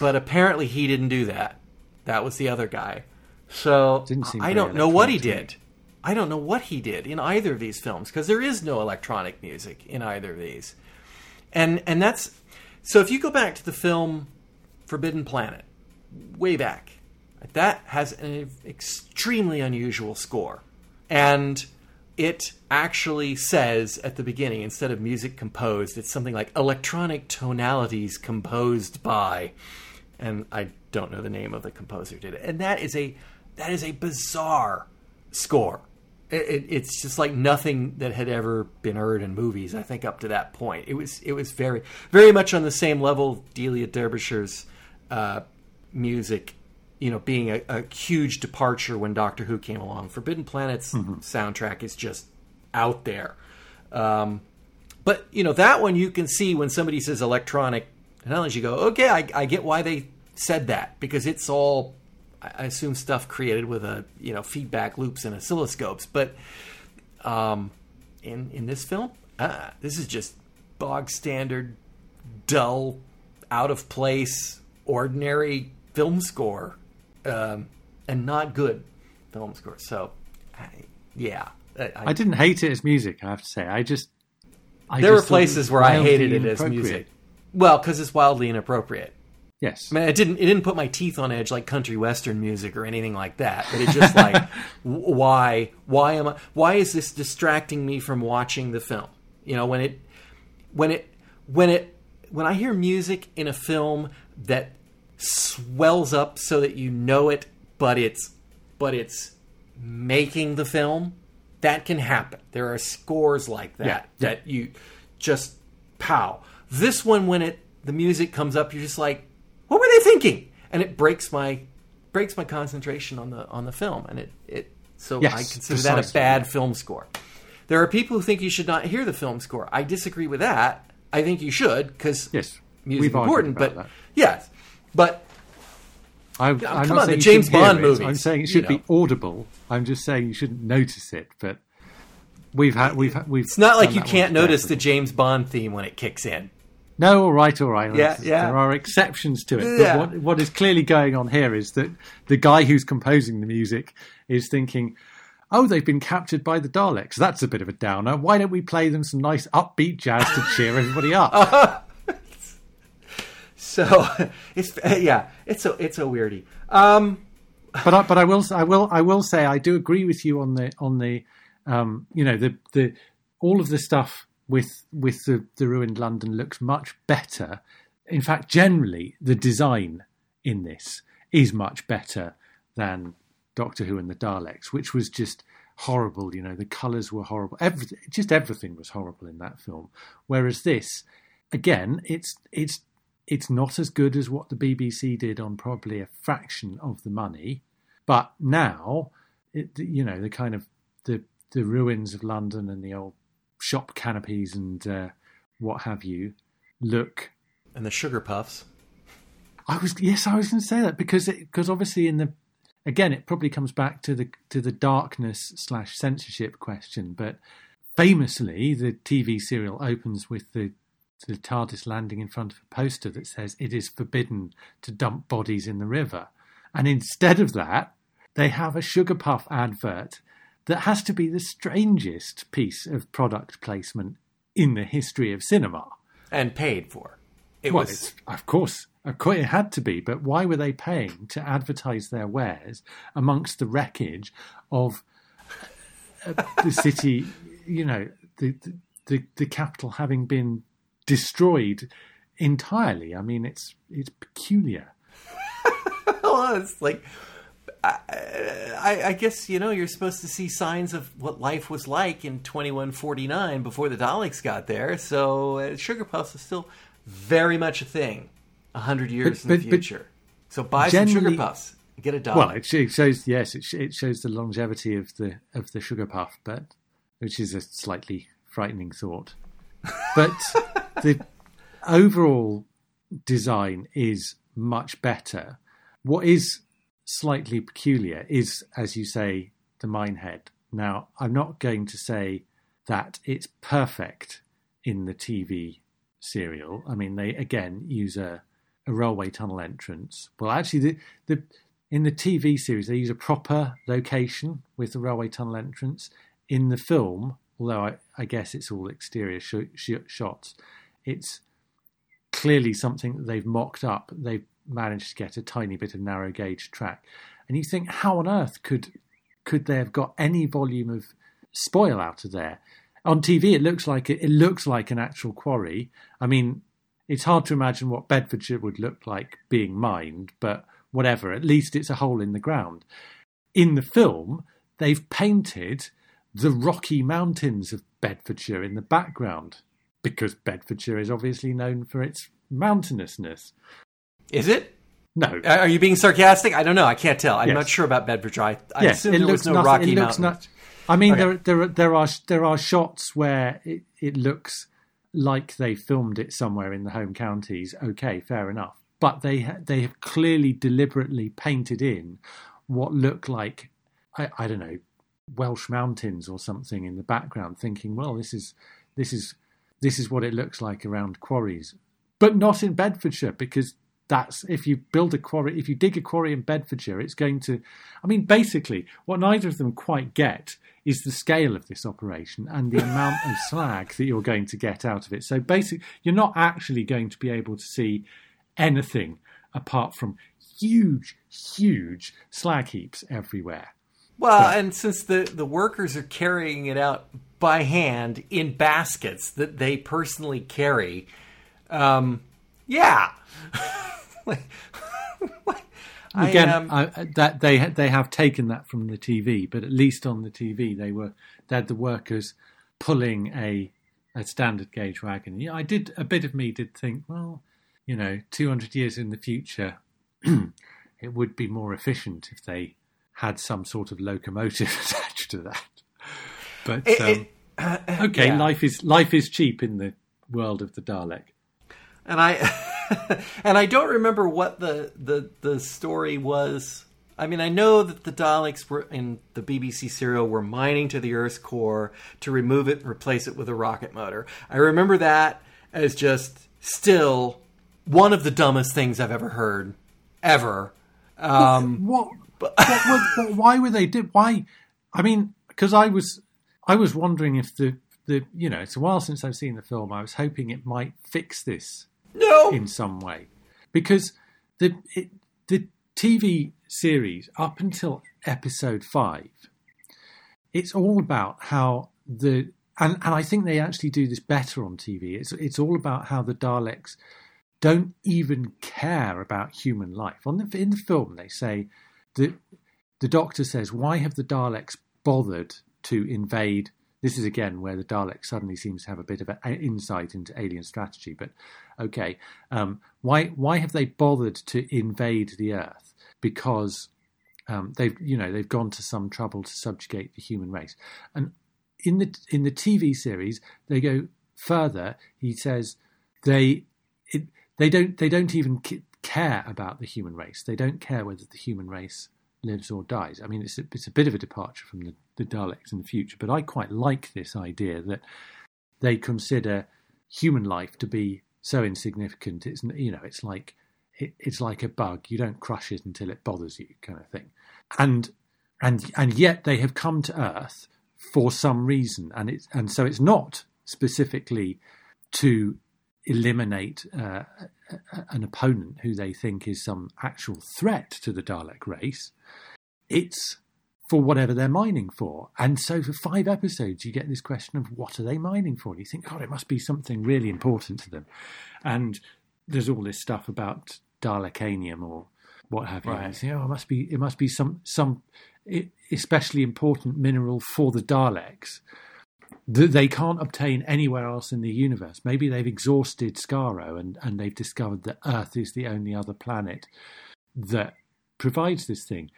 but apparently he didn't do that. That was the other guy. So I don't know what he did. I don't know what he did in either of these films because there is no electronic music in either of these and and that's so if you go back to the film Forbidden Planet, way back, that has an extremely unusual score, and it actually says at the beginning instead of music composed, it's something like electronic tonalities composed by, and I don't know the name of the composer did it, and that is a that is a bizarre score. It, it, it's just like nothing that had ever been heard in movies. I think up to that point, it was it was very very much on the same level. of Delia Derbyshire's uh, music, you know, being a, a huge departure when Doctor Who came along. Forbidden Planet's soundtrack is just out there. Um, but you know that one you can see when somebody says electronic technology, you go, okay, I, I get why they said that because it's all, I assume, stuff created with a you know feedback loops and oscilloscopes. But um, in in this film, uh, this is just bog standard, dull, out of place, ordinary film score, um, and not good film score. So, I, yeah, I, I didn't hate it as music. I have to say, I just I there were just was places where I hated it as music. Well, because it's wildly inappropriate. Yes, I mean, it didn't it didn't put my teeth on edge like country western music or anything like that. But it just like why why am I why is this distracting me from watching the film? You know, when it when it when it when I hear music in a film that swells up so that you know it, but it's but it's making the film, that can happen. There are scores like that Yeah, that you just pow. This one when it the music comes up, you're just like, what were they thinking? And it breaks my breaks my concentration on the on the film, and it it so Yes, I consider that a bad film score. There are people who think you should not hear the film score. I disagree with that. I think you should because yes, music is important. But that. yes, but I, I'm come not on, saying the James Bond it. movies, I'm saying it you should know. be audible. I'm just saying you shouldn't notice it. But we've had we've had- we've. it's not like you can't notice the. James Bond theme when it kicks in. No, all right, all right. Yeah, yeah. There are exceptions to it. Yeah. But what, what is clearly going on here is that the guy who's composing the music is thinking, oh, they've been captured by the Daleks. That's a bit of a downer. Why don't we play them some nice upbeat jazz to cheer everybody up? So it's yeah, it's a it's a weirdie. Um, but I, but I will I will I will say I do agree with you on the on the um, you know the the all of the stuff with with the, the ruined London looks much better. In fact, generally the design in this is much better than Doctor Who and the Daleks, which was just horrible. You know, the colours were horrible. Just everything was horrible in that film. Whereas this, again, it's it's it's not as good as what the BBC did on probably a fraction of the money, but now, it, you know, the kind of the the ruins of London and the old shop canopies and uh, what have you look and the sugar puffs. I was yes, I was going to say that because because obviously in the again it probably comes back to the to the darkness slash censorship question, but famously the TV serial opens with the the TARDIS landing in front of a poster that says it is forbidden to dump bodies in the river, and instead of that they have a sugar puff advert that has to be the strangest piece of product placement in the history of cinema and paid for. It well, was, of course, of course, it had to be. But why were they paying to advertise their wares amongst the wreckage of uh, the city? You know, the, the the capital having been destroyed entirely. I mean, it's it's peculiar. well, it's like I, I, guess you know you're supposed to see signs of what life was like in 2149 before the Daleks got there. So uh, sugar puffs is still very much a thing a hundred years but, in the future. so buy some sugar puffs, get a dollar. Well, it shows yes, it, it shows the longevity of the of the sugar puff, but which is a slightly frightening thought. But the overall design is much better. What is slightly peculiar is, as you say, the Minehead. Now, I'm not going to say that it's perfect in the TV serial. I mean, they again use a, a railway tunnel entrance. Well, actually, the, the in the TV series they use a proper location with the railway tunnel entrance. In the film, although I, I guess it's all exterior sh- sh- shots, it's clearly something that they've mocked up. They've managed to get a tiny bit of narrow gauge track. And you think, how on earth could could they have got any volume of spoil out of there? On TV, it looks like it, it looks like an actual quarry. I mean, it's hard to imagine what Bedfordshire would look like being mined, but whatever. At least it's a hole in the ground. In the film, they've painted the Rocky Mountains of Bedfordshire in the background because Bedfordshire is obviously known for its mountainousness. Is it? No. Are you being sarcastic? I don't know. I can't tell. I'm yes. not sure about Bedfordshire. I, I yes, assume there was no nothing, Rocky Mountains. Not, I mean, okay. there, there, there are there are shots where it, it looks like they filmed it somewhere in the home counties. Okay, fair enough. But they they have clearly deliberately painted in what look like I, I don't know Welsh mountains or something in the background, thinking, well, this is this is this is what it looks like around quarries, but not in Bedfordshire because that's if you build a quarry, if you dig a quarry in Bedfordshire, it's going to. I mean, basically, what neither of them quite get is the scale of this operation and the amount of slag that you're going to get out of it. So, basically, you're not actually going to be able to see anything apart from huge, huge slag heaps everywhere. Well, but, and since the, the workers are carrying it out by hand in baskets that they personally carry, um, yeah. Again, um, I, that they they have taken that from the TV, but at least on the TV they were they had the workers pulling a a standard gauge wagon. Yeah, I did a bit of me did think, well, you know, two hundred years in the future, it would be more efficient if they had some sort of locomotive attached to that. But it, um, it, uh, okay, yeah. life is life is cheap in the world of the Dalek. And I and I don't remember what the, the the story was. I mean, I know that the Daleks were in the BBC serial were mining to the Earth's core to remove it and replace it with a rocket motor. I remember that as just still one of the dumbest things I've ever heard, ever. Um, what but what, what, why were they did? Why? I mean, because I was I was wondering if the the you know it's a while since I've seen the film. I was hoping it might fix this no in some way because the it, the TV series up until episode five, it's all about how the and and I think they actually do this better on TV. It's it's all about how the Daleks don't even care about human life. On the in the film, they say that the Doctor says, "Why have the Daleks bothered to invade?" This is again where the Dalek suddenly seems to have a bit of an insight into alien strategy. But okay, um, why why have they bothered to invade the Earth? Because um, they've you know they've gone to some trouble to subjugate the human race, and in the in the TV series they go further. He says they it, they don't they don't even care about the human race. They don't care whether the human race lives or dies. I mean, it's a, it's a bit of a departure from the, the Daleks in the future, but I quite like this idea that they consider human life to be so insignificant. It's you know, it's like it, it's like a bug. You don't crush it until it bothers you, kind of thing. And and and yet they have come to Earth for some reason, and it's and so it's not specifically to eliminate uh, an opponent who they think is some actual threat to the Dalek race. It's for whatever they're mining for. And so for five episodes, you get this question of what are they mining for? And you think, God, it must be something really important to them. And there's all this stuff about Dalekanium or what have you. Right. You think, oh, it must be it must be some some especially important mineral for the Daleks that they can't obtain anywhere else in the universe. Maybe they've exhausted Skaro and, and they've discovered that Earth is the only other planet that provides this thing.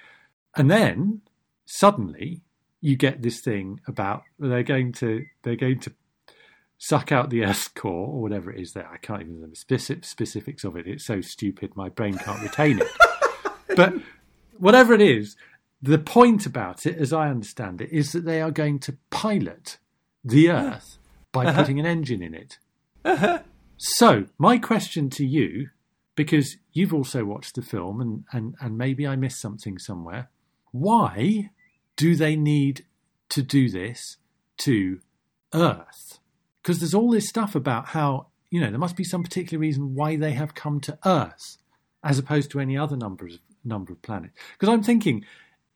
And then suddenly you get this thing about they're going to they're going to suck out the Earth's core or whatever it is there. I can't even remember specific specifics of it. It's so stupid my brain can't retain it. but whatever it is, the point about it, as I understand it, is that they are going to pilot the Earth by uh-huh. putting an engine in it. Uh-huh. So, my question to you, because you've also watched the film and, and, and maybe I missed something somewhere, why do they need to do this to Earth? Because there's all this stuff about how, you know, there must be some particular reason why they have come to Earth as opposed to any other number of, number of planets. Because I'm thinking,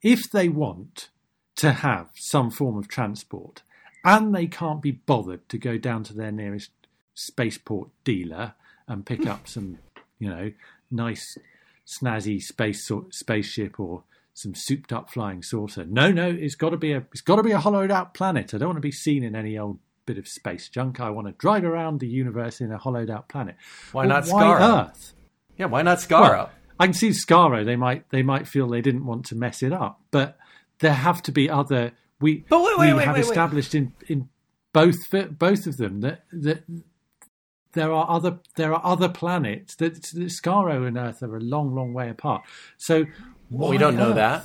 if they want to have some form of transport and they can't be bothered to go down to their nearest spaceport dealer and pick up some, you know, nice snazzy space spaceship or some souped up flying saucer. No, no, it's got to be a it's got to be a hollowed out planet. I don't want to be seen in any old bit of space junk. I want to drive around the universe in a hollowed out planet. Why well, not? Why Earth? Yeah, why not Skaro? Well, I can see Skaro. They might they might feel they didn't want to mess it up, but there have to be other. We but wait, wait, we wait, have established in in both both of them that that there are other there are other planets that, that Skaro and Earth are a long long way apart. So well, we don't Earth? know that.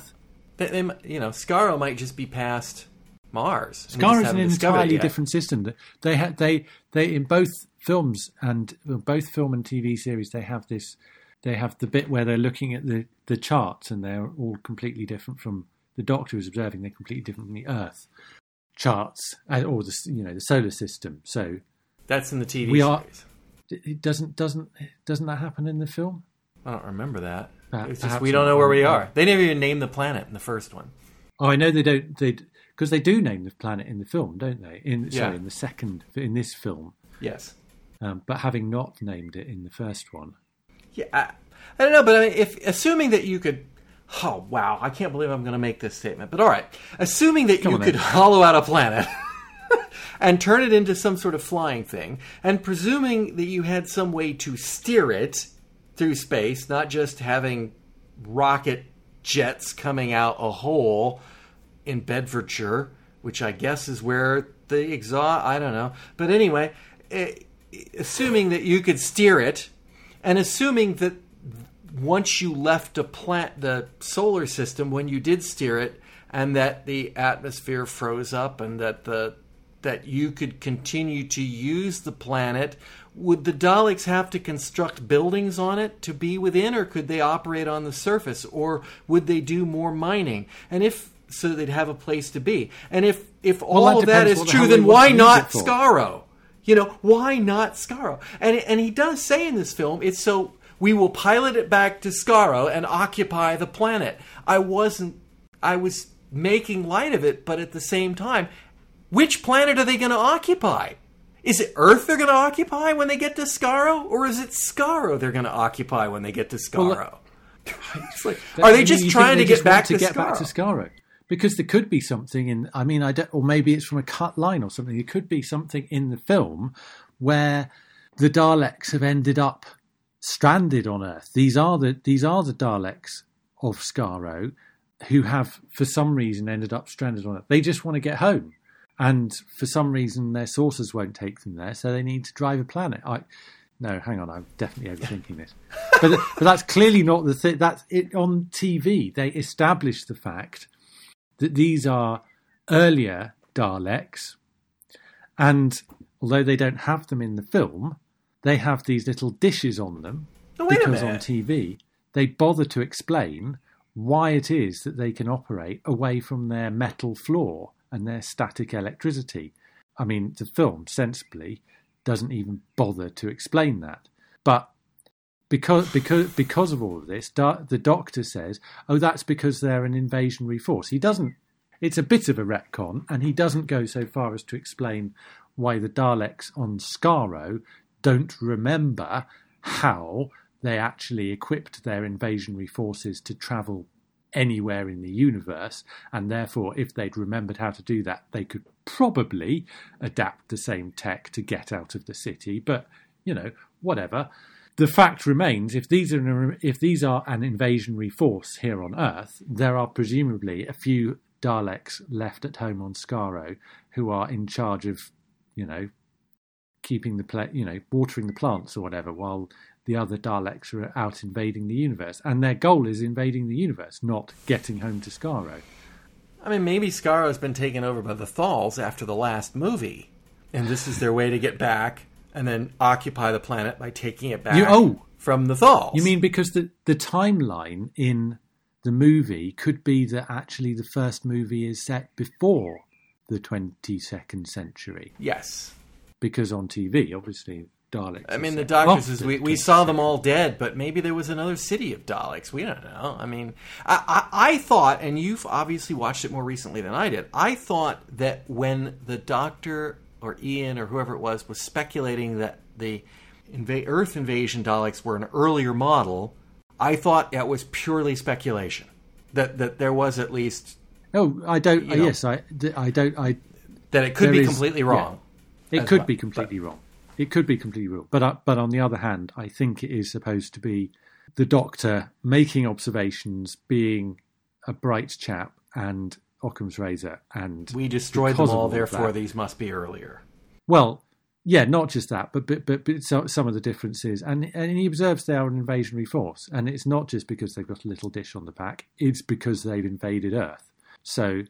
They, they, you know, Skaro might just be past Mars. Skaro is an entirely different system. They had they they in both films and both film and TV series they have this they have the bit where they're looking at the, the charts and they're all completely different from the Doctor is observing. They're completely different from the Earth charts uh, or the you know the solar system. So that's in the TV we series. Are, it doesn't doesn't doesn't that happen in the film? I don't remember that. it's just we don't know where we are. They never even name the planet in the first one. Oh, I know they don't. They because they do name the planet in the film, don't they? In yeah. sorry, in the second in this film. Yes. Um, but having not named it in the first one, yeah, I, I don't know, but I mean, if assuming that you could, oh wow, I can't believe I'm going to make this statement, but all right, assuming that Come you could hollow out a planet. and turn it into some sort of flying thing, and presuming that you had some way to steer it through space, not just having rocket jets coming out a hole in Bedfordshire, which I guess is where the exhaust. I don't know, but anyway, eh, assuming that you could steer it and assuming that once you left a plant the solar system when you did steer it and that the atmosphere froze up and that the that you could continue to use the planet would the daleks have to construct buildings on it to be within or could they operate on the surface or would they do more mining? And if so they'd have a place to be. And if if all well, of that is true then why not skaro you know, why not Skaro? And and he does say in this film, it's so we will pilot it back to Skaro and occupy the planet. I wasn't. I was making light of it, but at the same time, which planet are they going to occupy? Is it Earth they're going to occupy when they get to Skaro, or is it Skaro they're going to occupy when they get to Skaro? It's like, are they just trying to they get back to, to get Skaro? back to Skaro? Because there could be something in. I mean, I don't, or maybe it's from a cut line or something. There could be something in the film where the Daleks have ended up stranded on Earth. These are the these are the Daleks of Skaro who have, for some reason, ended up stranded on Earth. They just want to get home, and for some reason, their sources won't take them there, so they need to drive a planet. I. No, hang on. I'm definitely overthinking this, but but that's clearly not the thing. That's it on TV. They established the fact that these are earlier Daleks, and although they don't have them in the film, they have these little dishes on them Oh, because on. TV they bother to explain why it is that they can operate away from their metal floor and their static electricity. I mean, the film sensibly doesn't even bother to explain that, but because because because of all of this, do- the Doctor says, "Oh, that's because they're an invasionary force." He doesn't. It's a bit of a retcon, and he doesn't go so far as to explain why the Daleks on Skaro don't remember how they actually equipped their invasionary forces to travel anywhere in the universe, and therefore, if they'd remembered how to do that, they could probably adapt the same tech to get out of the city. But you know, whatever. The fact remains: if these are if these are an invasionary force here on Earth, there are presumably a few Daleks left at home on Skaro who are in charge of, you know, keeping the pla- you know watering the plants or whatever, while the other Daleks are out invading the universe, and their goal is invading the universe, not getting home to Skaro. I mean, maybe Skaro's been taken over by the Thals after the last movie, and this is their way to get back and then occupy the planet by taking it back You- oh. from the Thals. You mean because the the timeline in the movie could be that actually the first movie is set before the 22nd century yes? Because on TV obviously Daleks. I mean, the set doctor after says we, we saw them all dead, but maybe there was another city of Daleks. We don't know. I mean, I, I, I thought, and you've obviously watched it more recently than I did. I thought that when the doctor or Ian or whoever it was was speculating that the inva- Earth invasion Daleks were an earlier model, I thought that was purely speculation. That that there was at least Oh, I don't. You know. yes, I, I don't. I that it could be is- completely yeah. It could well, be completely wrong. It could be completely wrong. But uh, but on the other hand, I think it is supposed to be the Doctor making observations, being a bright chap, and Occam's razor, and We destroyed them of all, therefore that- these must be earlier. well, yeah, not just that, but but but, but so, some of the differences, and and he observes they are an invasionary force, and it's not just because they've got a little dish on the back; it's because they've invaded Earth. So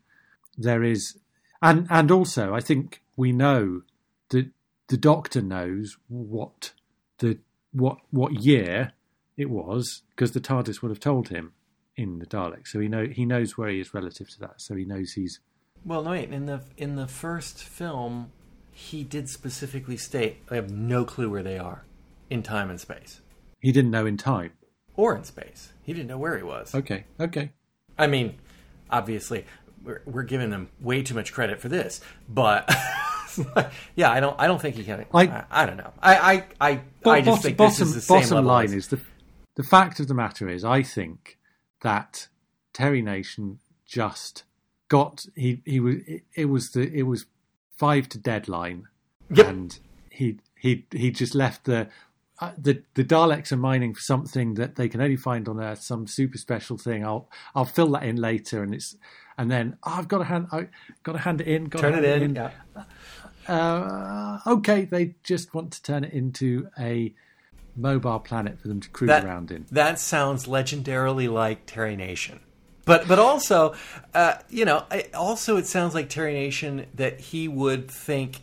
there is, and and also I think we know that the Doctor knows what the what what year it was because the TARDIS would have told him in the Dalek, so he know he knows where he is relative to that, so he knows he's Well, no, wait. In the in the first film, he did specifically state, "I have no clue where they are, in time and space, he didn't know in time. or in space. He didn't know where he was. Okay, okay. I mean, obviously, we're, we're giving them way too much credit for this, but yeah, I don't. I don't think he can. I, I- I, don't know. I I I, I just bottom, think bottom, this is the same bottom line as- is the the fact of the matter is, I think that Terry Nation just got he he was it, it was the it was five to deadline, Yep. and he he he just left the. Uh, the the Daleks are mining for something that they can only find on Earth, some super special thing. I'll I'll fill that in later, and it's and then oh, I've got to hand I got to hand it in. Got turn to it hand in. Yeah. Uh, okay, they just want to turn it into a mobile planet for them to cruise that, around in. That sounds legendarily like Terry Nation. But but also, uh, you know, I, also it sounds like Terry Nation that he would think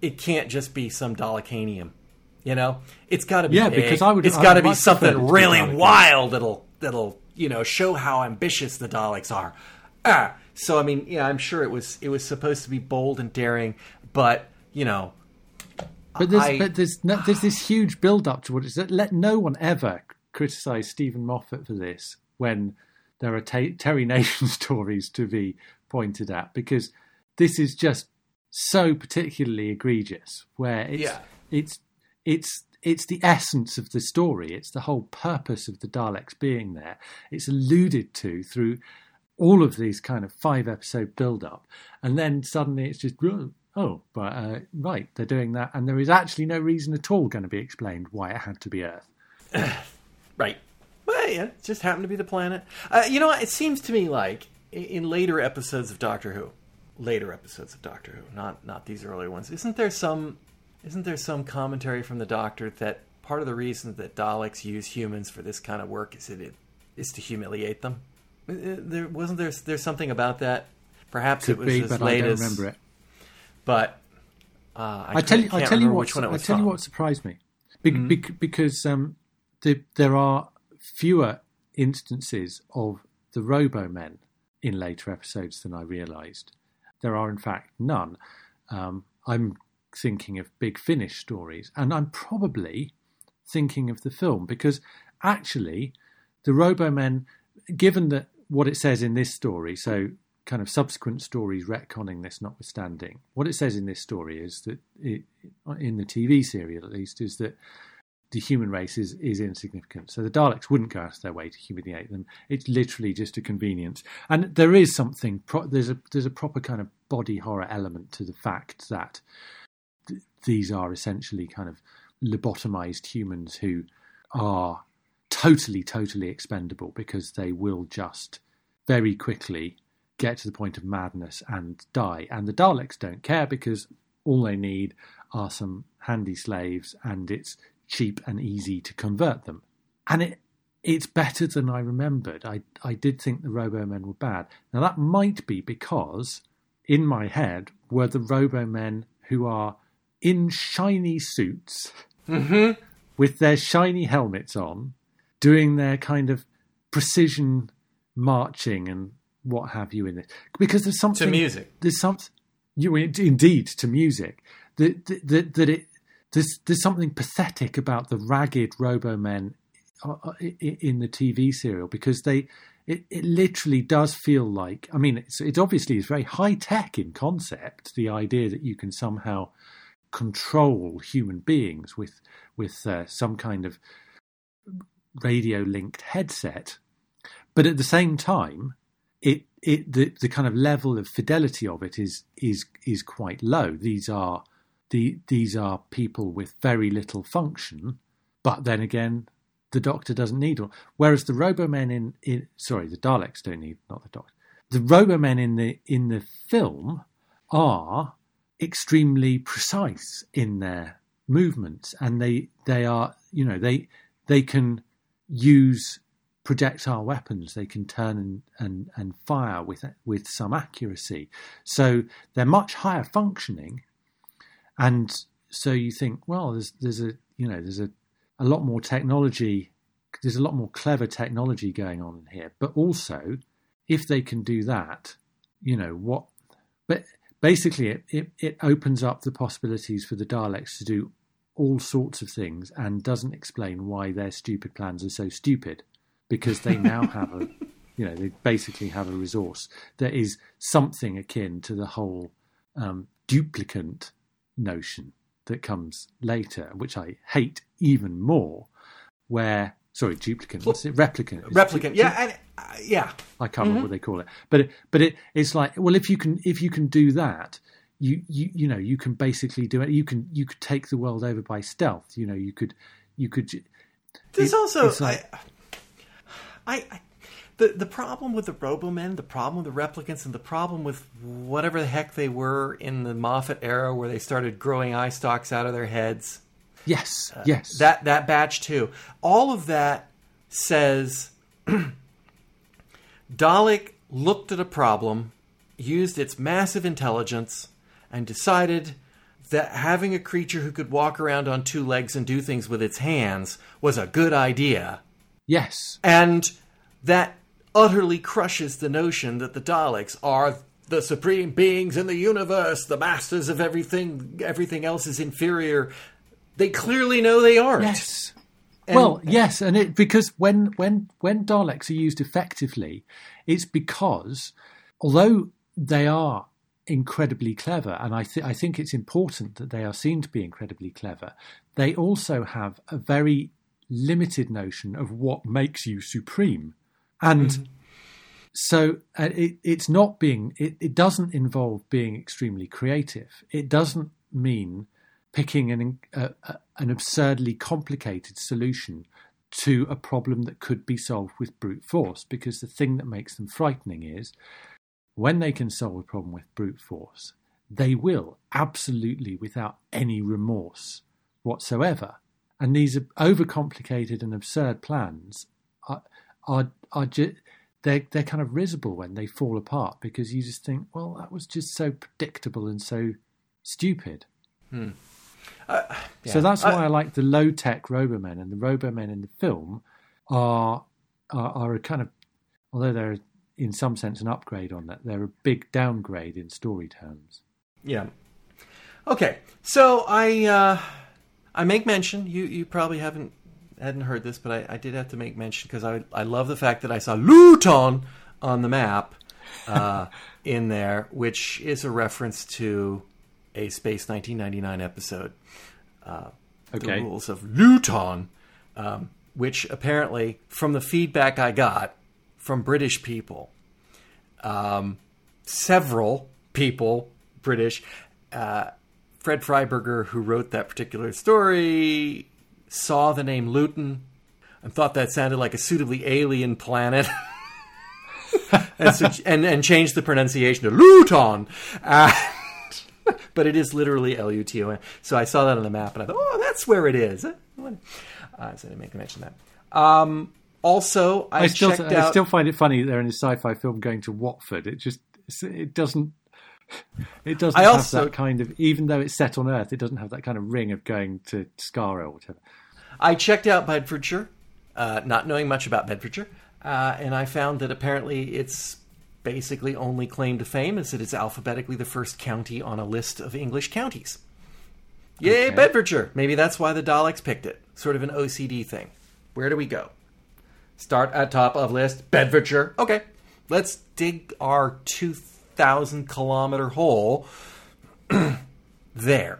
it can't just be some Dalekanium. You know, it's got to be Yeah, big. because I would- It's got to be it something be really wild that'll that'll you know show how ambitious the Daleks are. Ah, so I mean, yeah, I'm sure it was it was supposed to be bold and daring, but you know, But there's I- but there's no, there's this huge build up to what it's let no one ever criticise Steven Moffat for this when there are ta- Terry Nation stories to be pointed at because this is just so particularly egregious where it's Yeah. it's it's it's the essence of the story. It's the whole purpose of the daleks being there. It's alluded to through all of these kind of five episode build up and then suddenly it's just "Oh, but uh, right they're doing that and there is actually no reason at all going to be explained why it had to be earth Right. Well, yeah, it just happened to be the planet. Uh, you know, what? it seems to me like in later episodes of Doctor Who, later episodes of Doctor Who, not not these early ones. Isn't there some isn't there some commentary from the Doctor that part of the reason that Daleks use humans for this kind of work is it is to humiliate them? Uh, uh, There wasn't there there's something about that. Perhaps it was be as but i late don't as remember it but uh, I, I tell you, I tell you what, which one it was I tell you what surprised me, Be- Mm-hmm. bec- because um, the, there are fewer instances of the Robo-Men in later episodes than I realised. There are, in fact, none. Um, I'm thinking of Big Finish stories, and I'm probably thinking of the film because actually, the Robo-Men, given that what it says in this story, so kind of subsequent stories retconning this notwithstanding, what it says in this story is that, it, in the TV serial at least, is that the human race is, is insignificant. So the Daleks wouldn't go out of their way to humiliate them. It's literally just a convenience. And there is something, pro- there's a there's a proper kind of body horror element to the fact that th- these are essentially kind of lobotomized humans who are totally, totally expendable because they will just very quickly get to the point of madness and die. And the Daleks don't care because all they need are some handy slaves and it's cheap and easy to convert them. And it it's better than I remembered. I I did think the Robo-Men were bad. Now that might be because in my head were the Robo-Men who are in shiny suits mm-hmm. with their shiny helmets on, doing their kind of precision marching and what have you in it. Because there's something to music. there's something you indeed to music that that that it there's there's something pathetic about the ragged robo men in the TV serial because they it, it literally does feel like I mean it's it obviously is very high tech in concept the idea that you can somehow control human beings with with uh, some kind of radio linked headset but at the same time it it the, the kind of level of fidelity of it is is is quite low. These are the these are people with very little function, but then again, the Doctor doesn't need one. Whereas the Robomen in, in sorry, the Daleks don't need not the Doctor. The Robomen in the in the film are extremely precise in their movements, and they they are you know they they can use projectile weapons they can turn and, and, and fire with with some accuracy. So they're much higher functioning, and so you think, well, there's there's a you know there's a, a lot more technology, there's a lot more clever technology going on here. But also, if they can do that, you know what? But basically, it, it, it opens up the possibilities for the Daleks to do all sorts of things and doesn't explain why their stupid plans are so stupid because they now have a, you know, they basically have a resource that is something akin to the whole um, duplicant notion that comes later, which I hate even more. Where sorry, duplicant, what's it? Replicant, Replicant, yeah, and, uh, yeah. I can't remember what they call it, but it, but it, it's like well, if you can if you can do that, you you you know you can basically do it. You can you could take the world over by stealth. You know you could you could. There's it- also it's like- I, I, I the the problem with the Robomen, the problem with the replicants, and the problem with whatever the heck they were in the Moffat era, where they started growing eye stalks out of their heads. Yes, uh, yes. That that batch too. All of that says Dalek looked at a problem, used its massive intelligence, and decided that having a creature who could walk around on two legs and do things with its hands was a good idea. Yes. And that utterly crushes the notion that the Daleks are the supreme beings in the universe, the masters of everything, everything else is inferior. They clearly know they aren't. Yes. And- well, yes, and it because when when when Daleks are used effectively, it's because although they are incredibly clever, and I th- I think it's important that they are seen to be incredibly clever. They also have a very limited notion of what makes you supreme, and so uh, it, it's not being it, it doesn't involve being extremely creative. It doesn't mean picking an uh, uh, an absurdly complicated solution to a problem that could be solved with brute force. Because the thing that makes them frightening is when they can solve a problem with brute force, they will absolutely without any remorse whatsoever. And these overcomplicated and absurd plans are are are just they're they're kind of risible when they fall apart because you just think, well, that was just so predictable and so stupid. Uh, So that's why I, like the low tech Robomen, and the Robomen in the film are, are are a kind of, although they're in some sense an upgrade on that, they're a big downgrade in story terms. Yeah. Okay, so I uh, I make mention. You you probably haven't hadn't heard this, but I, I did have to make mention because I I love the fact that I saw Luton on the map uh, in there, which is a reference to a Space 1999 episode. Uh, Okay. The rules of Luton, um, which apparently, from the feedback I got from British people, um, several people, British, uh, Fred Freiberger, who wrote that particular story, saw the name Luton and thought that sounded like a suitably alien planet. and, so, and and changed the pronunciation to Luton. Uh, but it is literally L U T O N. So I saw that on the map and I thought, oh, that's where it is. Uh, so I didn't make a mention of that. Um, also, I, I still checked I out. still find it funny they're in a sci-fi film going to Watford. It just it doesn't it doesn't I have also- that kind of even though it's set on Earth, it doesn't have that kind of ring of going to Skaro or whatever. I checked out Bedfordshire, uh, not knowing much about Bedfordshire, uh, and I found that apparently its basically only claim to fame is that it's alphabetically the first county on a list of English counties. Yay, Okay. Bedfordshire! Maybe that's why the Daleks picked it. Sort of an OCD thing. Where do we go? Start at top of list, Bedfordshire. Okay, let's dig our 2,000 kilometer hole there.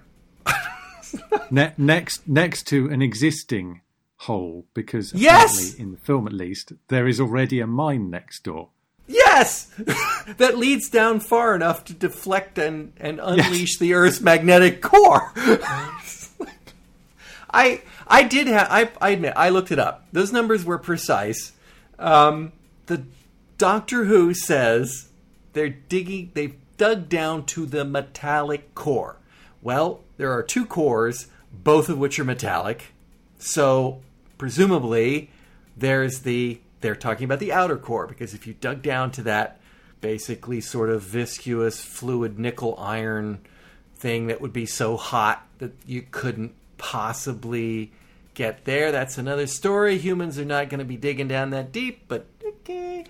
Ne- next next to an existing hole because Yes! in the film at least there is already a mine next door. Yes, that leads down far enough to deflect and, and unleash the Earth's magnetic core. I I did have I, I admit I looked it up. Those numbers were precise. Um, the Doctor Who says they're digging. They've dug down to the metallic core. Well, there are two cores, both of which are metallic. So presumably, there's the they're talking about the outer core because if you dug down to that basically sort of viscous fluid nickel iron thing that would be so hot that you couldn't possibly get there, that's another story. Humans are not going to be digging down that deep, but okay.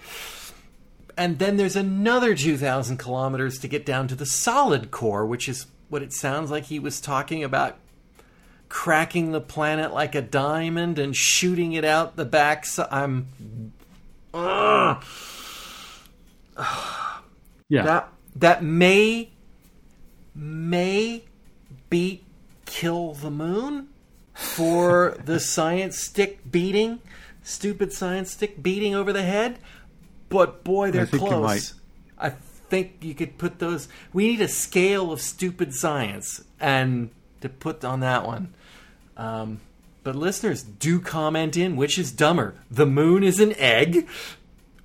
And then there's another 2,000 kilometers to get down to the solid core, which is what it sounds like he was talking about cracking the planet like a diamond and shooting it out the back. So I'm. Ugh. Yeah. That that may may beat kill the moon for the science stick beating, stupid science stick beating over the head. But boy, they're think you close. might. I think you could put those. We need a scale of stupid science and to put on that one. Um, but listeners, do comment in which is dumber. The moon is an egg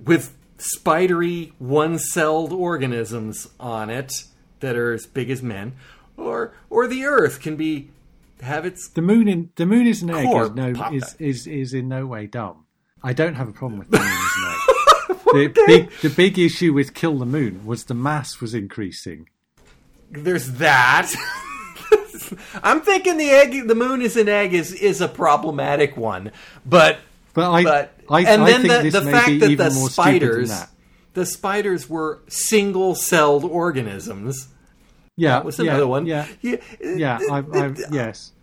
with spidery one-celled organisms on it that are as big as men, or or the Earth can be have its The moon in the moon is an egg is no is, is is in no way dumb. I don't have a problem with the moon as an egg. The big the big issue with Kill the Moon was the mass was increasing. there's that. I'm thinking the egg, the moon is an egg, is is a problematic one, but But I but I, and I then think the, the fact that the spiders, that. the spiders were single-celled organisms. Yeah, That was yeah, another one. Yeah, yeah, yeah. I, I, yes.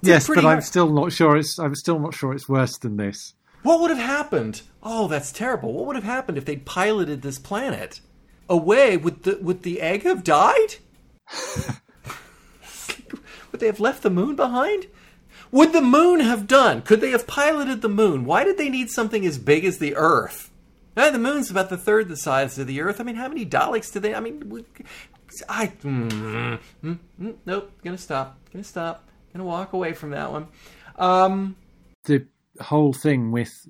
yes, pretty but I'm still not sure. It's I'm still not sure it's worse than this. What would have happened? Oh, that's terrible. What would have happened if they'd piloted this planet away? Would the would the egg have died? would they have left the moon behind? Would the moon have done? Could they have piloted the moon? Why did they need something as big as the Earth? Eh, the moon's about the third the size of the Earth. I mean, how many Daleks do they? I mean, I mm, mm, mm, nope. Gonna stop. Gonna stop. Gonna walk away from that one. Um, The whole thing with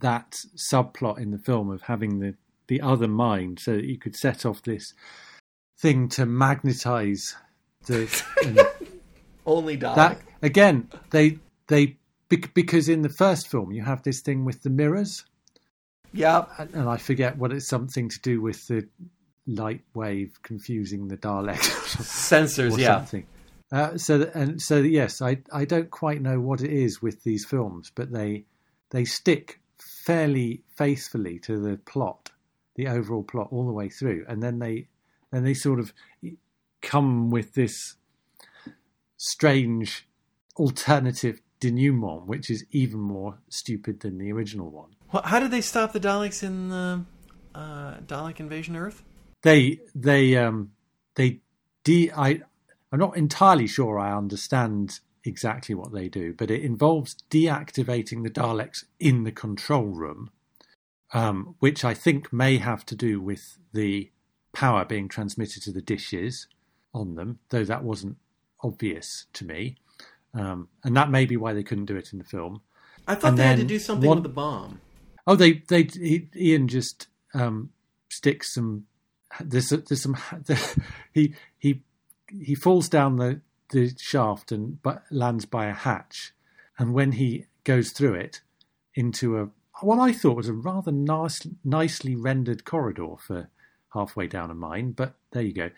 that subplot in the film of having the the other mind, so that you could set off this thing to magnetize the only Dalek. that again. They they because in the first film you have this thing with the mirrors. yeah. and and I forget what it's something to do with the light wave confusing the Daleks Sensors, or yeah. something. Uh, so that, and so that, yes, I I don't quite know what it is with these films, but they they stick fairly faithfully to the plot, the overall plot all the way through, and then they then they sort of come with this strange alternative denouement, which is even more stupid than the original one. Well, how did they stop the Daleks in the uh, Dalek Invasion Earth? they they um they de I I'm not entirely sure I understand exactly what they do, but it involves deactivating the Daleks in the control room, um, which I think may have to do with the power being transmitted to the dishes on them, though that wasn't obvious to me. Um, and that may be why they couldn't do it in the film. I thought And they had to do something one- with the bomb. Oh, they they he, Ian just um, sticks some. There's there's some. he he he falls down the the shaft and lands by a hatch, and when he goes through it into a what I thought was a rather nice, nicely rendered corridor for halfway down a mine, but there you go.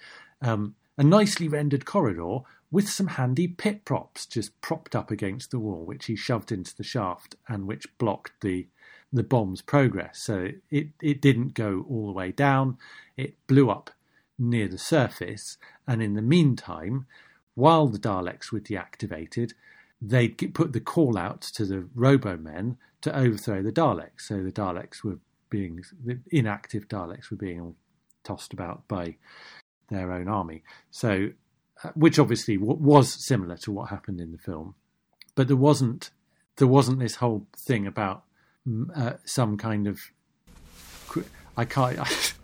Um, a nicely rendered corridor with some handy pit props just propped up against the wall, which he shoved into the shaft and which blocked the the bomb's progress. So it, it didn't go all the way down. It blew up near the surface. And in the meantime, while the Daleks were deactivated, they'd put the call out to the Robomen to overthrow the Daleks. So the Daleks were being, the inactive Daleks were being tossed about by their own army. So, uh, which obviously was similar to what happened in the film, but there wasn't there wasn't this whole thing about mm, uh, some kind of I can't.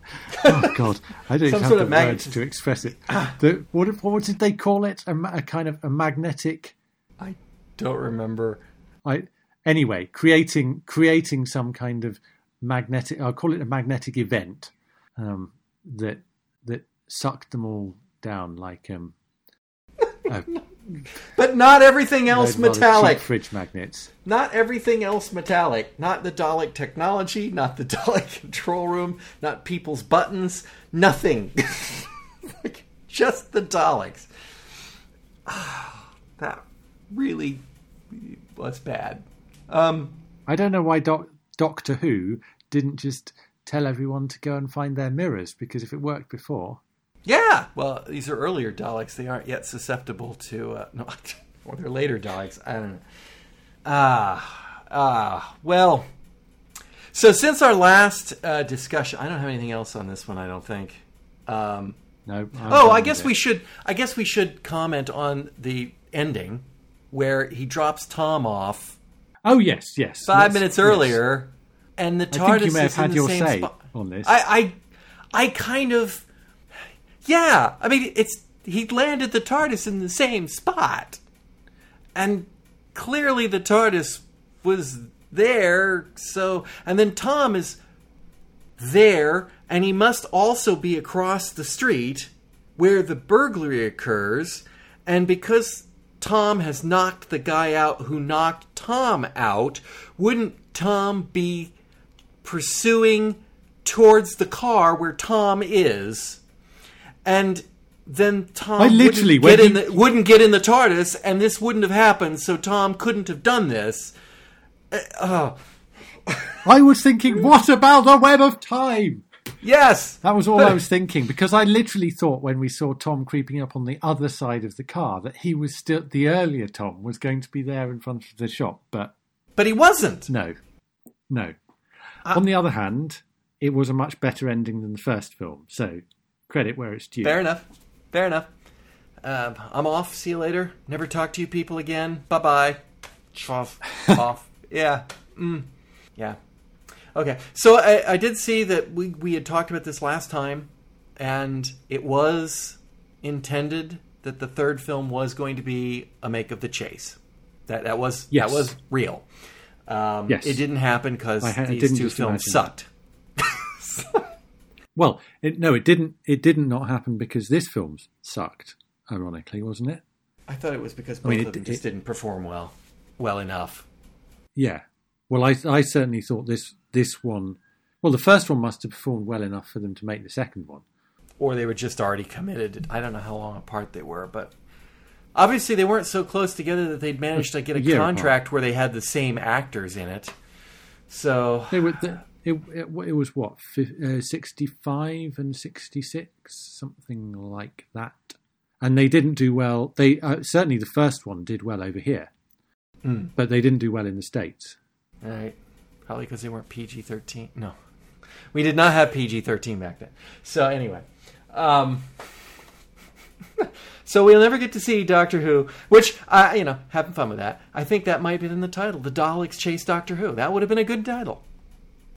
oh God, I don't have sort the words to express it. The, what, what did they call it? A, a kind of a magnetic. I don't remember. I anyway creating creating some kind of magnetic. I'll call it a magnetic event um, that that sucked them all down like um. a But not everything else metallic. fridge magnets. Not everything else metallic. Not the Dalek technology, not the Dalek control room, not people's buttons, nothing. like, just the Daleks. that really was bad. Um, I don't know why Doc, Doctor Who didn't just tell everyone to go and find their mirrors because if it worked before, yeah, well, these are earlier Daleks. They aren't yet susceptible to. Uh, no, or they're later Daleks. I don't know. Ah, ah. Well, so since our last uh, discussion, I don't have anything else on this one. I don't think. Um, no. I'm oh, I guess we should. I guess we should comment on the ending where he drops Tom off Oh yes, yes. 5 Let's- minutes yes. earlier, and the I TARDIS think you may have had your say spot. on this. I, I, I kind of, yeah. I mean, it's he landed the TARDIS in the same spot, and clearly the TARDIS was there. So, and then Tom is there, and he must also be across the street where the burglary occurs, and because. Tom has knocked the guy out who knocked Tom out. Wouldn't Tom be pursuing towards the car where Tom is, and then Tom I literally- wouldn't get, in he- the, wouldn't get in the TARDIS, and this wouldn't have happened. So Tom couldn't have done this. Uh, oh, I was thinking, what about the web of time? Yes. That was all I was thinking because I literally thought when we saw Tom creeping up on the other side of the car that he was still the earlier Tom was going to be there in front of the shop, but But he wasn't. no, no. on the other hand, it was a much better ending than the first film, so credit where it's due. Fair enough. Fair enough. Um, I'm off. See you later. Never talk to you people again. Bye bye. Off. off. Yeah. Mm. Yeah. Okay. So I, I did see that we, we had talked about this last time, and it was intended that the third film was going to be a make of the chase. That that was Yes. that was real. Um, Yes. It didn't happen because I ha- I these two films imagine sucked. Well, it, no, it didn't. It didn't not happen because this film sucked. Ironically, wasn't it? I thought it was because both mean, it- of them just it- didn't perform well, well enough. Yeah. Well, I I certainly thought this this one. Well, the first one must have performed well enough for them to make the second one. or they were just already committed. I don't know how long apart they were, but obviously they weren't so close together that they'd managed to get a apart. contract where they had the same actors in it. So They were. The, it, it it was what uh, sixty five and sixty six, something like that. And they didn't do well. They uh, certainly the first one did well over here, Mm. but they didn't do well in the states. right, probably because they weren't PG thirteen. No, we did not have PG thirteen back then. So anyway, um, so we'll never get to see Doctor Who, which I, you know, having fun with that. I think that might have been the title, "The Daleks Chase Doctor Who." That would have been a good title.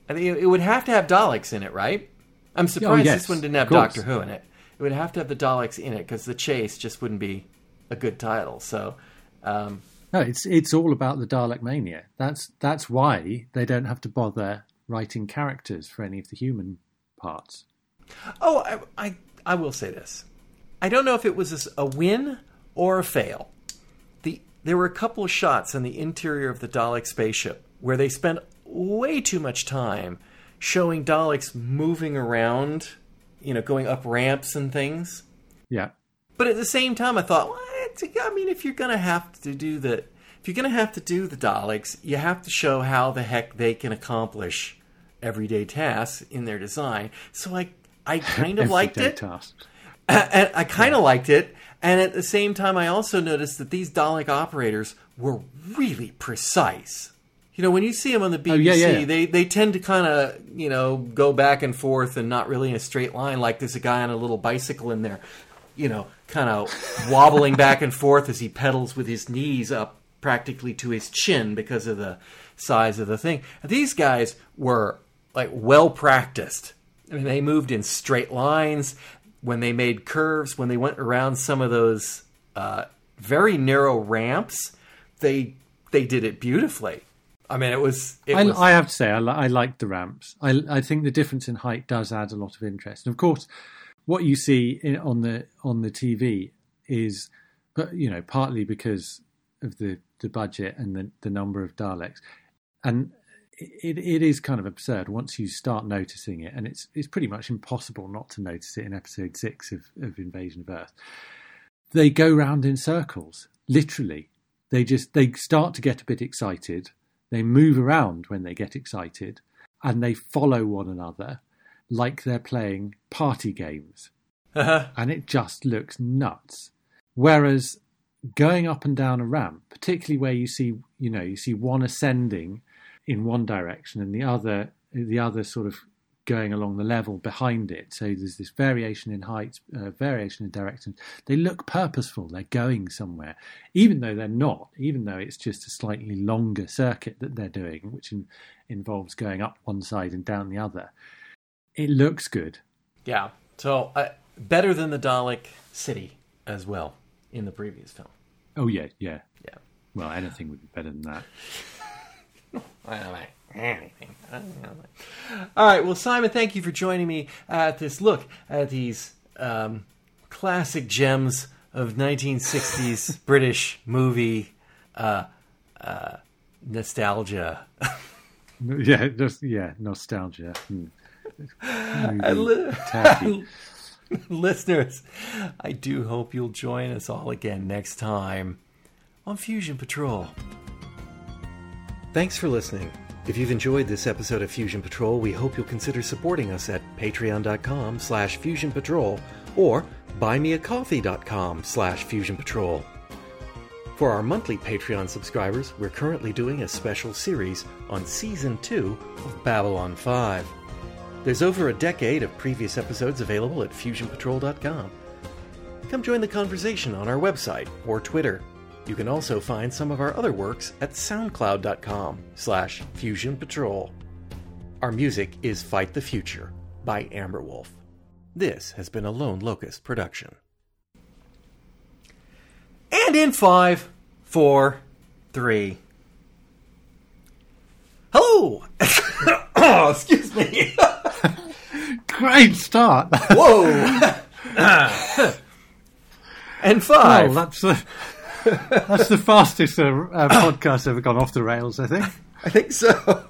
I think it would have to have Daleks in it, right? I'm surprised Oh, yes, this one didn't have. Doctor Who in it. It would have to have the Daleks in it because the chase just wouldn't be a good title. So, um, No, it's it's all about the Dalek mania. That's that's why they don't have to bother writing characters for any of the human parts. oh, I, I I will say this: I don't know if it was a win or a fail. The there were a couple of shots in the interior of the Dalek spaceship where they spent way too much time showing Daleks moving around, you know, going up ramps and things. Yeah, But at the same time, I thought, what? I mean, if you're gonna have to do the, if you're gonna have to do the Daleks, you have to show how the heck they can accomplish everyday tasks in their design. So I, I kind of liked it, tasks. and I kind of liked it. And at the same time, I also noticed that these Dalek operators were really precise. You know, when you see them on the BBC, Oh, yeah, yeah. they they tend to kind of you know go back and forth and not really in a straight line. Like there's a guy on a little bicycle in there, you know, kind of wobbling back and forth as he pedals with his knees up practically to his chin because of the size of the thing. These guys were like well practiced. I mean, they moved in straight lines when they made curves. When they went around some of those uh, very narrow ramps, they they did it beautifully. I mean, it was. It I, was I have to say, I, li- I like the ramps. I, I think the difference in height does add a lot of interest. And of course, what you see in, on the on the TV is, but you know, partly because of the, the budget and the, the number of Daleks, and it, it is kind of absurd once you start noticing it, and it's it's pretty much impossible not to notice it in episode six of, of Invasion of Earth. They go round in circles, literally. They just they start to get a bit excited. They move around when they get excited, and they follow one another like they're playing party games, Uh-huh. and it just looks nuts. Whereas going up and down a ramp, particularly where you see you know you see one ascending in one direction and the other the other sort of going along the level behind it. So there's this variation in height, uh, variation in direction. They look purposeful. They're going somewhere, even though they're not. Even though it's just a slightly longer circuit that they're doing, which in, involves going up one side and down the other. It looks good. yeah. So uh, better than the Dalek City as well in the previous film. Oh yeah, yeah. Yeah. Well, anything would be better than that. I don't like anything. I don't like- All right. Well, Simon, thank you for joining me at this look at these um, classic gems of 1960s British movie uh, uh, nostalgia. Yeah, just yeah, nostalgia. Hmm. I li- Tacky. Listeners, I do hope you'll join us all again next time on Fusion Patrol. Thanks for listening. If you've enjoyed this episode of Fusion Patrol, we hope you'll consider supporting us at patreon.com slash fusionpatrol or buymeacoffee.com slash fusionpatrol. For our monthly Patreon subscribers, we're currently doing a special series on Season 2 of Babylon 5. There's over a decade of previous episodes available at fusionpatrol.com. Come join the conversation on our website or Twitter. You can also find some of our other works at soundcloud.com slash fusionpatrol. Our music is Fight the Future by Amberwolf. This has been a Lone Locust production. And in five, four, three. Hello! oh, excuse me. Great start. Whoa! and five. Oh, that's that's the fastest uh, uh, podcast ever gone off the rails. I think. I think so.